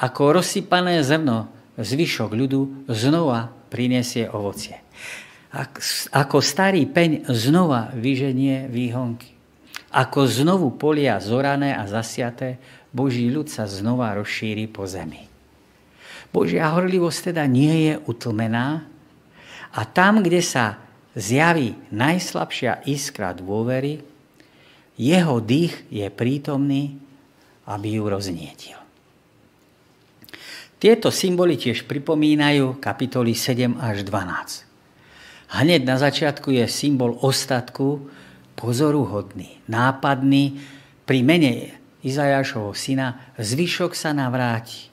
Ako rozsypané zrno zvyšok ľudu znova prinesie ovocie. Ako starý peň znova vyženie výhonky. Ako znovu polia zorané a zasiaté Boží ľud sa znova rozšíri po zemi. Božia horlivosť teda nie je utlmená a tam, kde sa zjaví najslabšia iskra dôvery, jeho dých je prítomný, aby ju roznietil. Tieto symboly tiež pripomínajú kapitoly 7 až 12. Hneď na začiatku je symbol ostatku pozoruhodný, nápadný, pri mene Izajášovho syna, zvyšok sa navráti.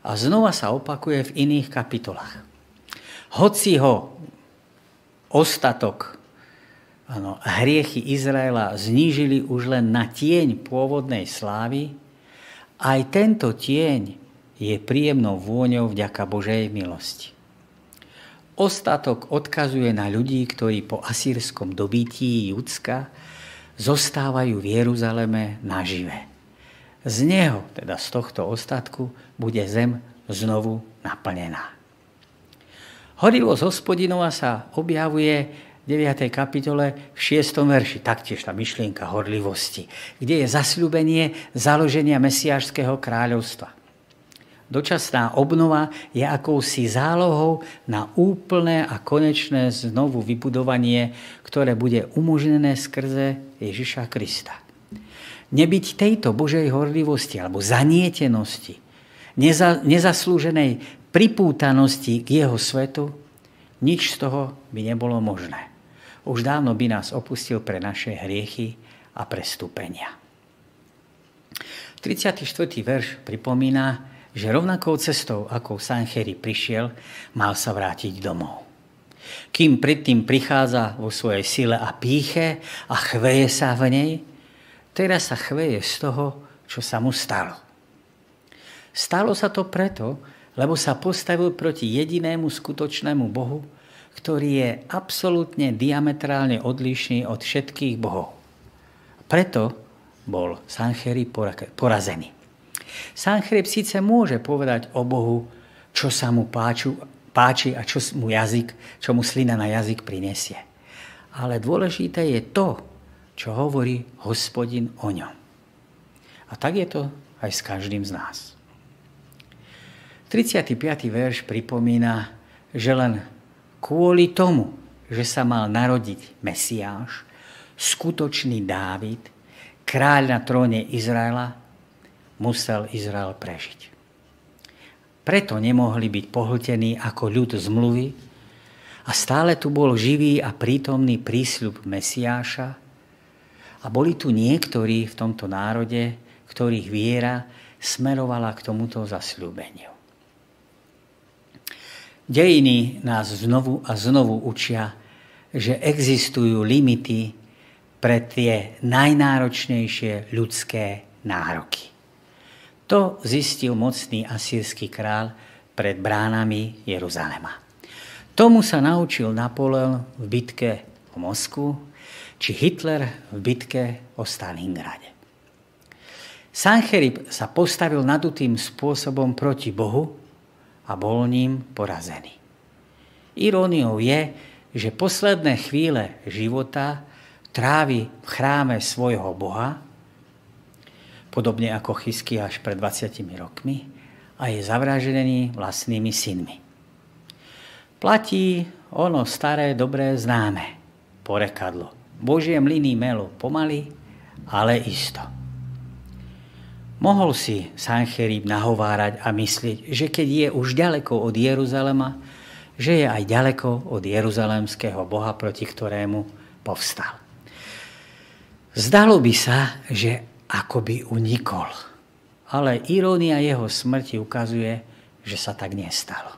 A znova sa opakuje v iných kapitolách. Hoci ho ostatok, ano, hriechy Izraela znížili už len na tieň pôvodnej slávy, aj tento tieň je príjemnou vôňou vďaka Božej milosti. Ostatok odkazuje na ľudí, ktorí po asýrskom dobití Judska zostávajú v Jeruzaleme nažive. Z neho, teda z tohto ostatku, bude zem znovu naplnená. Horivosť hospodinova sa objavuje v 9. kapitole v 6. verši, taktiež tá myšlienka horlivosti, kde je zasľúbenie založenia Mesiášského kráľovstva. Dočasná obnova je akousi zálohou na úplné a konečné znovu vybudovanie, ktoré bude umožnené skrze Ježiša Krista. Nebyť tejto Božej horlivosti alebo zanietenosti, neza, nezaslúženej pripútanosti k jeho svetu, nič z toho by nebolo možné. Už dávno by nás opustil pre naše hriechy a prestúpenia. 34. verš pripomína, že rovnakou cestou, ako Sancheri prišiel, mal sa vrátiť domov. Kým predtým prichádza vo svojej sile a píche a chveje sa v nej, teraz sa chveje z toho, čo sa mu stalo. Stalo sa to preto, lebo sa postavil proti jedinému skutočnému Bohu, ktorý je absolútne diametrálne odlišný od všetkých bohov. Preto bol Sancheri porazený. Sanchrieb síce môže povedať o Bohu, čo sa mu páču, páči a čo mu jazyk, čo mu slina na jazyk prinesie. Ale dôležité je to, čo hovorí hospodin o ňom. A tak je to aj s každým z nás. 35. verš pripomína, že len kvôli tomu, že sa mal narodiť Mesiáš, skutočný Dávid, kráľ na tróne Izraela, musel Izrael prežiť. Preto nemohli byť pohltení ako ľud zmluvy a stále tu bol živý a prítomný prísľub Mesiáša a boli tu niektorí v tomto národe, ktorých viera smerovala k tomuto zasľúbeniu. Dejiny nás znovu a znovu učia, že existujú limity pre tie najnáročnejšie ľudské nároky. To zistil mocný asýrsky král pred bránami Jeruzalema. Tomu sa naučil Napoleon v bitke o Mosku, či Hitler v bitke o Stalingrade. Sancherib sa postavil nadutým spôsobom proti Bohu a bol ním porazený. Iróniou je, že posledné chvíle života trávi v chráme svojho Boha, podobne ako Chysky až pred 20 rokmi, a je zavraždený vlastnými synmi. Platí ono staré, dobré, známe porekadlo. Božie mlyny melo pomaly, ale isto. Mohol si Sancherib nahovárať a myslieť, že keď je už ďaleko od Jeruzalema, že je aj ďaleko od jeruzalemského Boha, proti ktorému povstal. Zdalo by sa, že akoby unikol. Ale irónia jeho smrti ukazuje, že sa tak nestalo.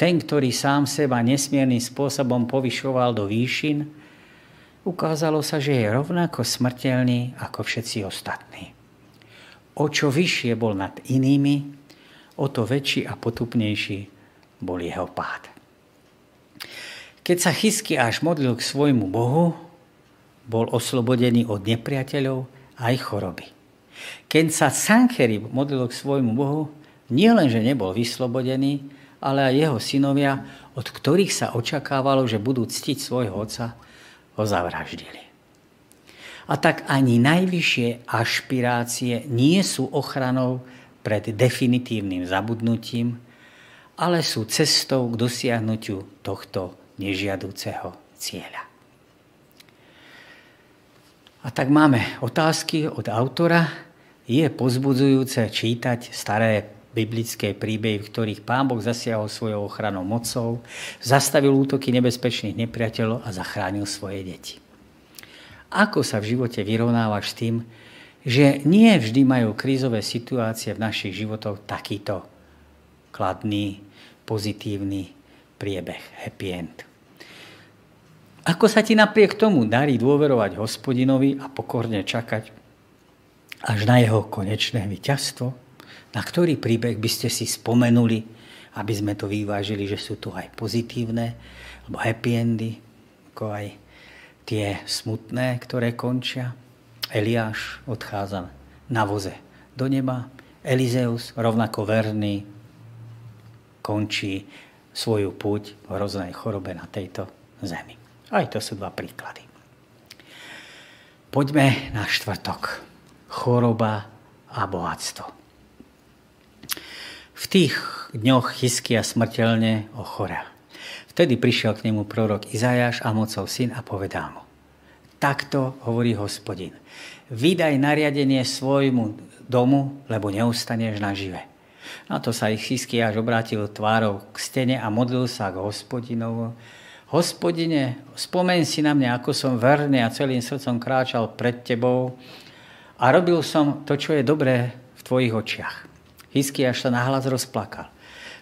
Ten, ktorý sám seba nesmiernym spôsobom povyšoval do výšin, ukázalo sa, že je rovnako smrteľný ako všetci ostatní o čo vyššie bol nad inými, o to väčší a potupnejší bol jeho pád. Keď sa Chysky až modlil k svojmu Bohu, bol oslobodený od nepriateľov aj choroby. Keď sa Sancherib modlil k svojmu Bohu, nielenže nebol vyslobodený, ale aj jeho synovia, od ktorých sa očakávalo, že budú ctiť svojho otca, ho zavraždili. A tak ani najvyššie ašpirácie nie sú ochranou pred definitívnym zabudnutím, ale sú cestou k dosiahnutiu tohto nežiadúceho cieľa. A tak máme otázky od autora. Je pozbudzujúce čítať staré biblické príbehy, v ktorých Pán Boh zasiahol svojou ochranou mocou, zastavil útoky nebezpečných nepriateľov a zachránil svoje deti. Ako sa v živote vyrovnávaš s tým, že nie vždy majú krízové situácie v našich životoch takýto kladný, pozitívny priebeh, happy end. Ako sa ti napriek tomu darí dôverovať hospodinovi a pokorne čakať až na jeho konečné víťazstvo? Na ktorý príbeh by ste si spomenuli, aby sme to vyvážili, že sú tu aj pozitívne, alebo happy endy, ako aj tie smutné, ktoré končia. Eliáš odchádza na voze do neba. Elizeus, rovnako verný, končí svoju púť v hroznej chorobe na tejto zemi. Aj to sú dva príklady. Poďme na štvrtok. Choroba a bohatstvo. V tých dňoch Chyskia smrteľne ochorel. Vtedy prišiel k nemu prorok Izajáš, Amocov syn a povedal mu, takto hovorí hospodin, vydaj nariadenie svojmu domu, lebo neustaneš nažive. Na to sa ich až obrátil tvárou k stene a modlil sa k hospodinovu. Hospodine, spomen si na mňa, ako som verný a celým srdcom kráčal pred tebou a robil som to, čo je dobré v tvojich očiach. Až sa nahlas rozplakal.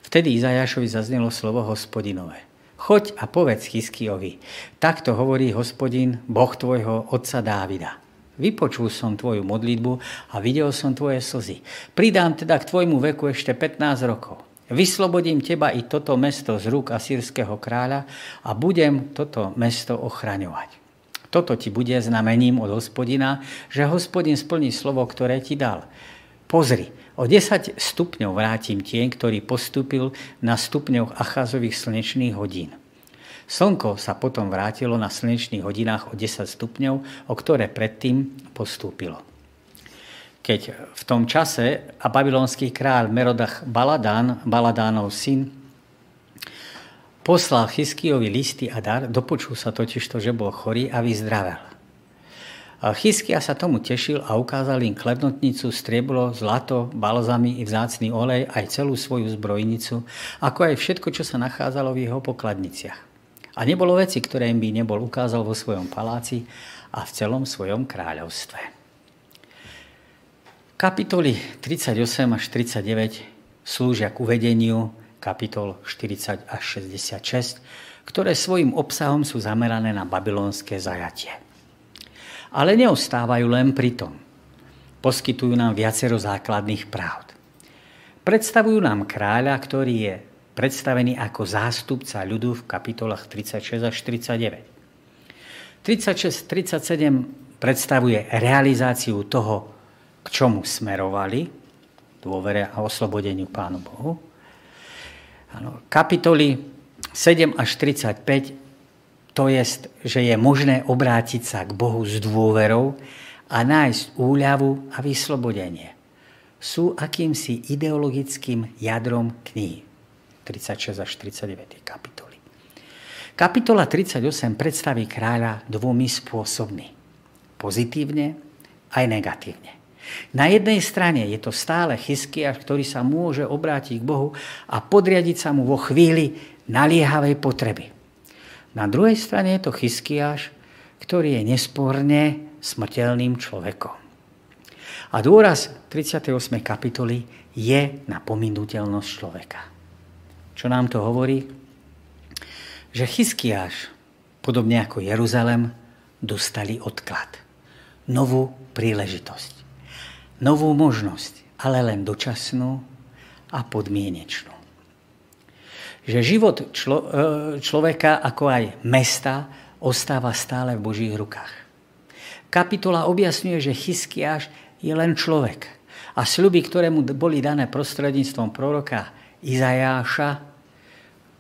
Vtedy Izajašovi zaznelo slovo hospodinové. Choď a povedz Chyskiovi, takto hovorí hospodin, Boh tvojho otca Dávida. Vypočul som tvoju modlitbu a videl som tvoje slzy. Pridám teda k tvojmu veku ešte 15 rokov. Vyslobodím teba i toto mesto z rúk asýrského kráľa a budem toto mesto ochraňovať. Toto ti bude znamením od hospodina, že hospodin splní slovo, ktoré ti dal. Pozri, o 10 stupňov vrátim tieň, ktorý postúpil na stupňoch Acházových slnečných hodín. Slnko sa potom vrátilo na slnečných hodinách o 10 stupňov, o ktoré predtým postúpilo. keď v tom čase a babylonský kráľ Merodach Baladán, Baladánov syn, poslal Chyskiovi listy a dar, dopočul sa totiž to, že bol chorý a vyzdravel. Chyskia sa tomu tešil a ukázal im klednotnicu, strieblo, zlato, balzamy i vzácný olej, aj celú svoju zbrojnicu, ako aj všetko, čo sa nachádzalo v jeho pokladniciach. A nebolo veci, ktoré im by nebol ukázal vo svojom paláci a v celom svojom kráľovstve. Kapitoly 38 až 39 slúžia k uvedeniu kapitol 40 až 66, ktoré svojim obsahom sú zamerané na babylonské zajatie. Ale neostávajú len pri tom. Poskytujú nám viacero základných pravd. Predstavujú nám kráľa, ktorý je predstavený ako zástupca ľudu v kapitolách 36 až 39. 36-37 predstavuje realizáciu toho, k čomu smerovali, dôvere a oslobodeniu Pánu Bohu. Ano, kapitoly 7 až 35 to je, že je možné obrátiť sa k Bohu s dôverou a nájsť úľavu a vyslobodenie. Sú akýmsi ideologickým jadrom knihy. 36 až 39 kapitoly. Kapitola 38 predstaví kráľa dvomi spôsobmi. Pozitívne aj negatívne. Na jednej strane je to stále Chyskiaš, ktorý sa môže obrátiť k Bohu a podriadiť sa mu vo chvíli naliehavej potreby. Na druhej strane je to Chyskiáš, ktorý je nesporne smrteľným človekom. A dôraz 38. kapitoly je na pominuteľnosť človeka. Čo nám to hovorí? Že Chyskiáš, podobne ako Jeruzalem, dostali odklad. Novú príležitosť. Novú možnosť, ale len dočasnú a podmienečnú že život člo, e, človeka, ako aj mesta, ostáva stále v Božích rukách. Kapitola objasňuje, že Chyskiáš je len človek. A sľuby, ktoré mu boli dané prostredníctvom proroka Izajáša,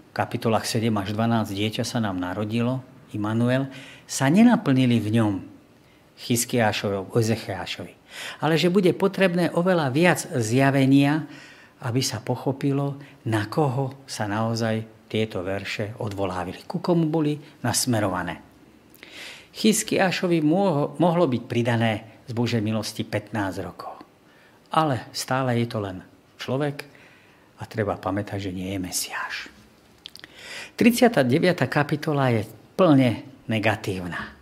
v kapitolách 7 až 12 dieťa sa nám narodilo, Immanuel, sa nenaplnili v ňom Chyskiášovi, Ezechiášovi. Ale že bude potrebné oveľa viac zjavenia, aby sa pochopilo, na koho sa naozaj tieto verše odvolávili, ku komu boli nasmerované. Chyskiašovi mohlo byť pridané z Božej milosti 15 rokov. Ale stále je to len človek a treba pamätať, že nie je Mesiáš. 39. kapitola je plne negatívna.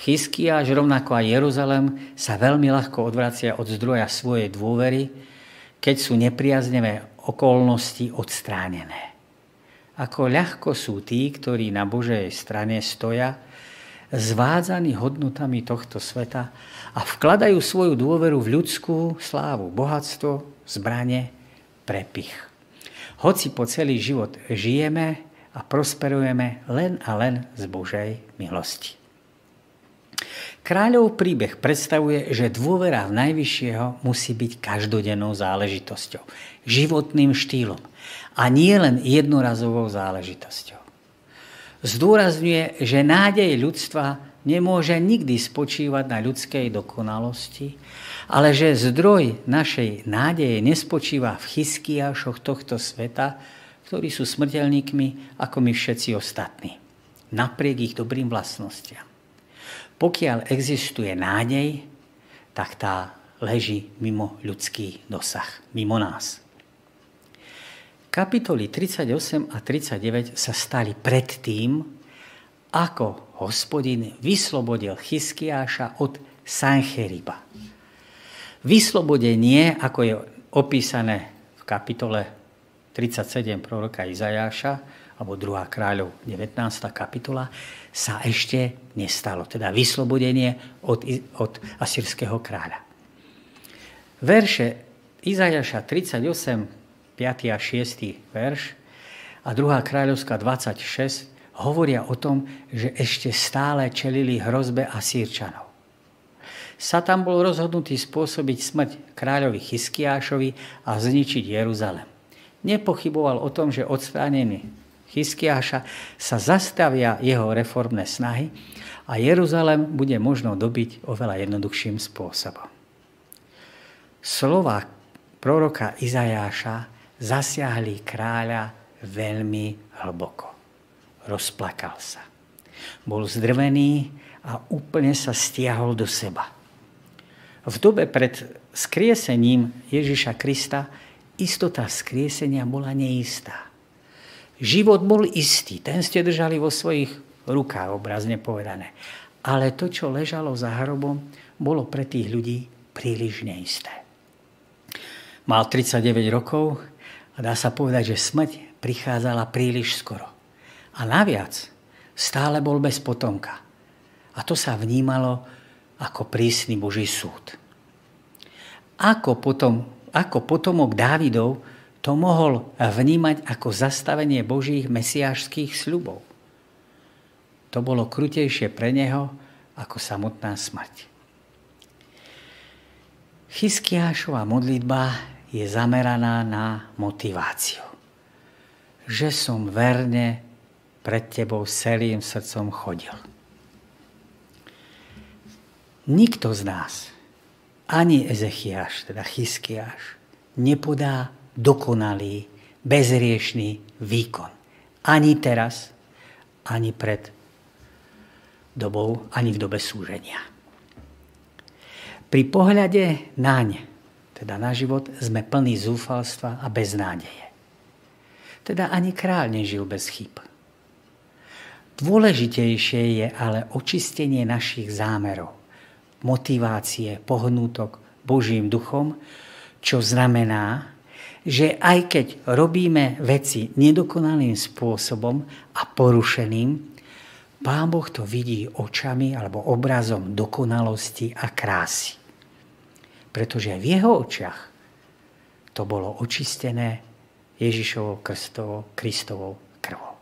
Chyskiaš, rovnako aj Jeruzalem, sa veľmi ľahko odvracia od zdroja svojej dôvery, keď sú nepriaznevé okolnosti odstránené. Ako ľahko sú tí, ktorí na Božej strane stoja, zvádzaní hodnotami tohto sveta a vkladajú svoju dôveru v ľudskú slávu, bohatstvo, zbranie, prepich. Hoci po celý život žijeme a prosperujeme len a len z Božej milosti. Kráľov príbeh predstavuje, že dôvera v Najvyššieho musí byť každodennou záležitosťou, životným štýlom a nie len jednorazovou záležitosťou. Zdôrazňuje, že nádej ľudstva nemôže nikdy spočívať na ľudskej dokonalosti, ale že zdroj našej nádeje nespočíva v chyskiašoch tohto sveta, ktorí sú smrteľníkmi ako my všetci ostatní, napriek ich dobrým vlastnostiam. Pokiaľ existuje nádej, tak tá leží mimo ľudský dosah, mimo nás. Kapitoly 38 a 39 sa stali pred tým, ako hospodin vyslobodil Chyskiáša od Sancheriba. Vyslobodenie, ako je opísané v kapitole 37 proroka Izajáša, alebo 2. kráľov 19. kapitola, sa ešte nestalo. Teda vyslobodenie od, od asýrského kráľa. Verše Izajaša 38, 5. a 6. verš a 2. kráľovská 26 hovoria o tom, že ešte stále čelili hrozbe Asýrčanov. Satan bol rozhodnutý spôsobiť smrť kráľovi Chyskiášovi a zničiť Jeruzalem. Nepochyboval o tom, že odstránený Chyskiáša sa zastavia jeho reformné snahy a Jeruzalem bude možno dobiť oveľa jednoduchším spôsobom. slova proroka Izajáša zasiahli kráľa veľmi hlboko. Rozplakal sa. Bol zdrvený a úplne sa stiahol do seba. V dobe pred skriesením Ježiša Krista istota skriesenia bola neistá. Život bol istý, ten ste držali vo svojich rukách, obrazne povedané. Ale to, čo ležalo za hrobom, bolo pre tých ľudí príliš neisté. Mal 39 rokov a dá sa povedať, že smrť prichádzala príliš skoro. A naviac stále bol bez potomka. A to sa vnímalo ako prísny Boží súd. Ako, potom, ako potomok Dávidov to mohol vnímať ako zastavenie Božích mesiášských sľubov. To bolo krutejšie pre neho ako samotná smrť. Chyskiášova modlitba je zameraná na motiváciu. Že som verne pred tebou celým srdcom chodil. Nikto z nás, ani Ezechiaš, teda Chyskiáš, nepodá dokonalý, bezriešný výkon. Ani teraz, ani pred dobou ani v dobe súženia. Pri pohľade naň, teda na život, sme plní zúfalstva a beznádeje. Teda ani kráľ nežil bez chyb. Dôležitejšie je ale očistenie našich zámerov, motivácie, pohnútok Božím duchom, čo znamená, že aj keď robíme veci nedokonalým spôsobom a porušeným, Pán Boh to vidí očami alebo obrazom dokonalosti a krásy. Pretože v jeho očiach to bolo očistené Ježišovou krstovou, Kristovou krvou.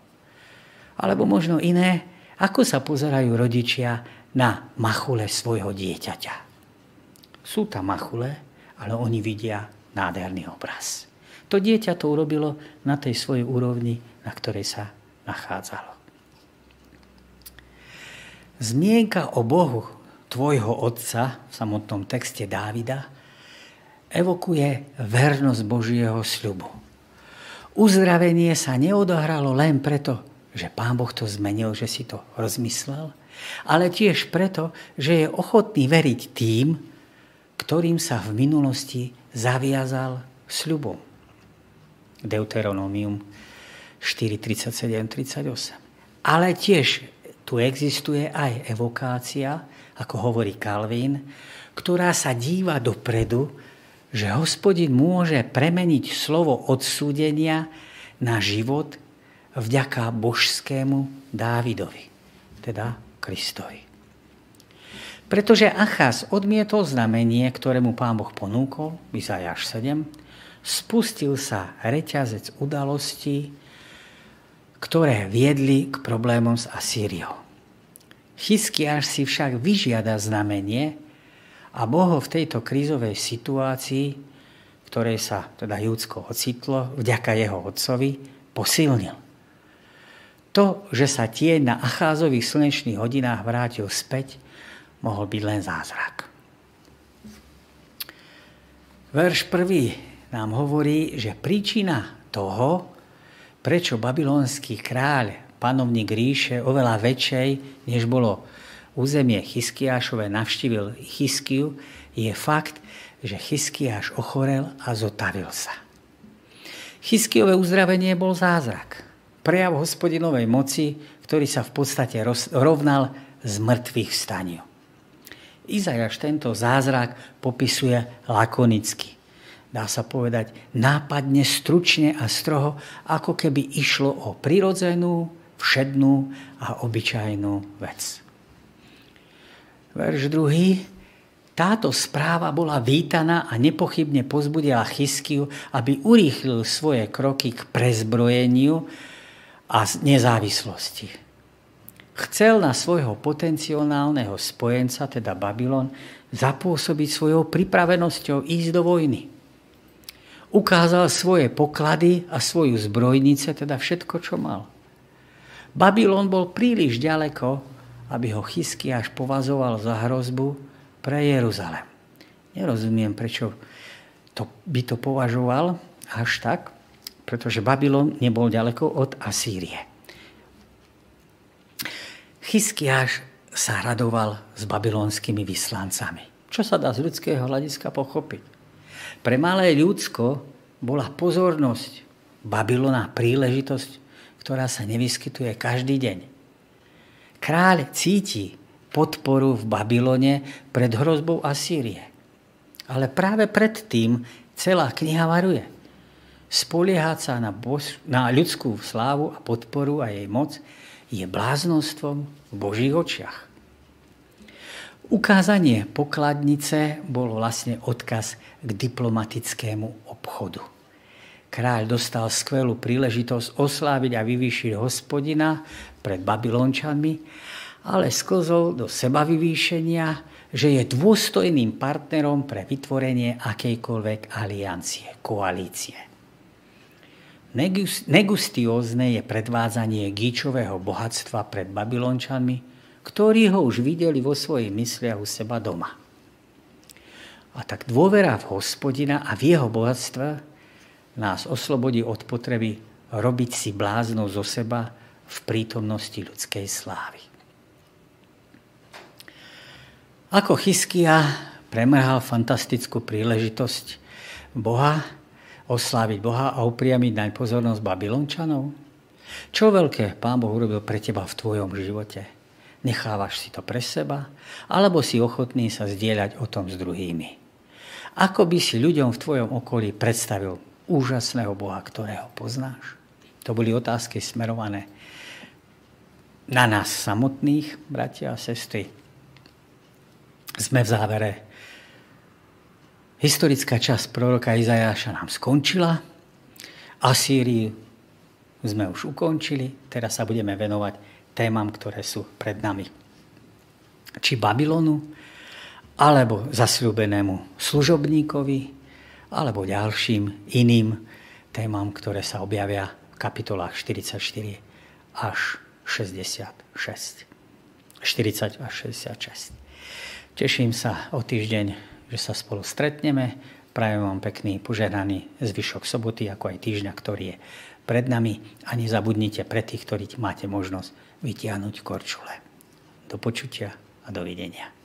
Alebo možno iné, ako sa pozerajú rodičia na machule svojho dieťaťa. Sú tam machule, ale oni vidia nádherný obraz. To dieťa to urobilo na tej svojej úrovni, na ktorej sa nachádzalo. Zmienka o Bohu tvojho otca v samotnom texte Dávida evokuje vernosť Božieho sľubu. Uzdravenie sa neodohralo len preto, že Pán Boh to zmenil, že si to rozmyslel, ale tiež preto, že je ochotný veriť tým, ktorým sa v minulosti zaviazal sľubom. Deuteronomium 4, 37, 38. Ale tiež tu existuje aj evokácia, ako hovorí Kalvín, ktorá sa díva dopredu, že hospodin môže premeniť slovo odsúdenia na život vďaka božskému Dávidovi, teda Kristovi. Pretože Achaz odmietol znamenie, ktoré mu pán Boh ponúkol, Izajáš 7, spustil sa reťazec udalostí, ktoré viedli k problémom s Asýriou. Chyskiaš si však vyžiada znamenie a Boh v tejto krízovej situácii, ktorej sa teda Júdsko ocitlo, vďaka jeho otcovi, posilnil. To, že sa tie na Acházových slnečných hodinách vrátil späť, mohol byť len zázrak. Verš prvý nám hovorí, že príčina toho, prečo babylonský kráľ panovník ríše oveľa väčšej, než bolo územie Chyskiášové, navštívil Chyskiu, je fakt, že Chyskiáš ochorel a zotavil sa. Chyskiové uzdravenie bol zázrak. Prejav hospodinovej moci, ktorý sa v podstate rovnal z mŕtvych vstaniu. Izajaš tento zázrak popisuje lakonicky dá sa povedať, nápadne, stručne a stroho, ako keby išlo o prirodzenú, všednú a obyčajnú vec. Verš druhý. Táto správa bola vítaná a nepochybne pozbudila Chyskiu, aby urýchlil svoje kroky k prezbrojeniu a nezávislosti. Chcel na svojho potenciálneho spojenca, teda Babylon, zapôsobiť svojou pripravenosťou ísť do vojny. Ukázal svoje poklady a svoju zbrojnice, teda všetko, čo mal. Babylon bol príliš ďaleko, aby ho Chyskiaš povazoval za hrozbu pre Jeruzalem. Nerozumiem, prečo to, by to považoval až tak, pretože Babylon nebol ďaleko od Asýrie. Chyskiáš sa radoval s babylonskými vyslancami. Čo sa dá z ľudského hľadiska pochopiť? Pre malé ľudsko bola pozornosť Babylona príležitosť, ktorá sa nevyskytuje každý deň. Kráľ cíti podporu v Babylone pred hrozbou Asýrie. Ale práve predtým celá kniha varuje. Spoliehať sa na, bož, na ľudskú slávu a podporu a jej moc je bláznostvom v Božích očiach. Ukázanie pokladnice bol vlastne odkaz k diplomatickému obchodu. Kráľ dostal skvelú príležitosť osláviť a vyvýšiť hospodina pred Babylončanmi ale sklzol do seba vyvýšenia, že je dôstojným partnerom pre vytvorenie akejkoľvek aliancie, koalície. Negustiózne je predvádzanie gíčového bohatstva pred Babylončanmi, ktorí ho už videli vo svojich mysliach u seba doma. A tak dôvera v hospodina a v jeho bohatstva nás oslobodí od potreby robiť si bláznou zo seba v prítomnosti ľudskej slávy. Ako Chyskia premrhal fantastickú príležitosť Boha, osláviť Boha a upriamiť naň pozornosť Babylončanov? Čo veľké Pán Boh urobil pre teba v tvojom živote? Nechávaš si to pre seba? Alebo si ochotný sa zdieľať o tom s druhými? Ako by si ľuďom v tvojom okolí predstavil úžasného Boha, ktorého poznáš? To boli otázky smerované na nás samotných, bratia a sestry, sme v závere. Historická časť proroka Izajáša nám skončila. Asýriu sme už ukončili. Teraz sa budeme venovať témam, ktoré sú pred nami. Či Babylonu, alebo zasľúbenému služobníkovi, alebo ďalším iným témam, ktoré sa objavia v kapitolách 44 až 66. 40 až 66. Teším sa o týždeň, že sa spolu stretneme. Prajem vám pekný, požehnaný zvyšok soboty, ako aj týždňa, ktorý je pred nami. A nezabudnite pre tých, ktorí máte možnosť vytiahnuť korčule. Do počutia a dovidenia.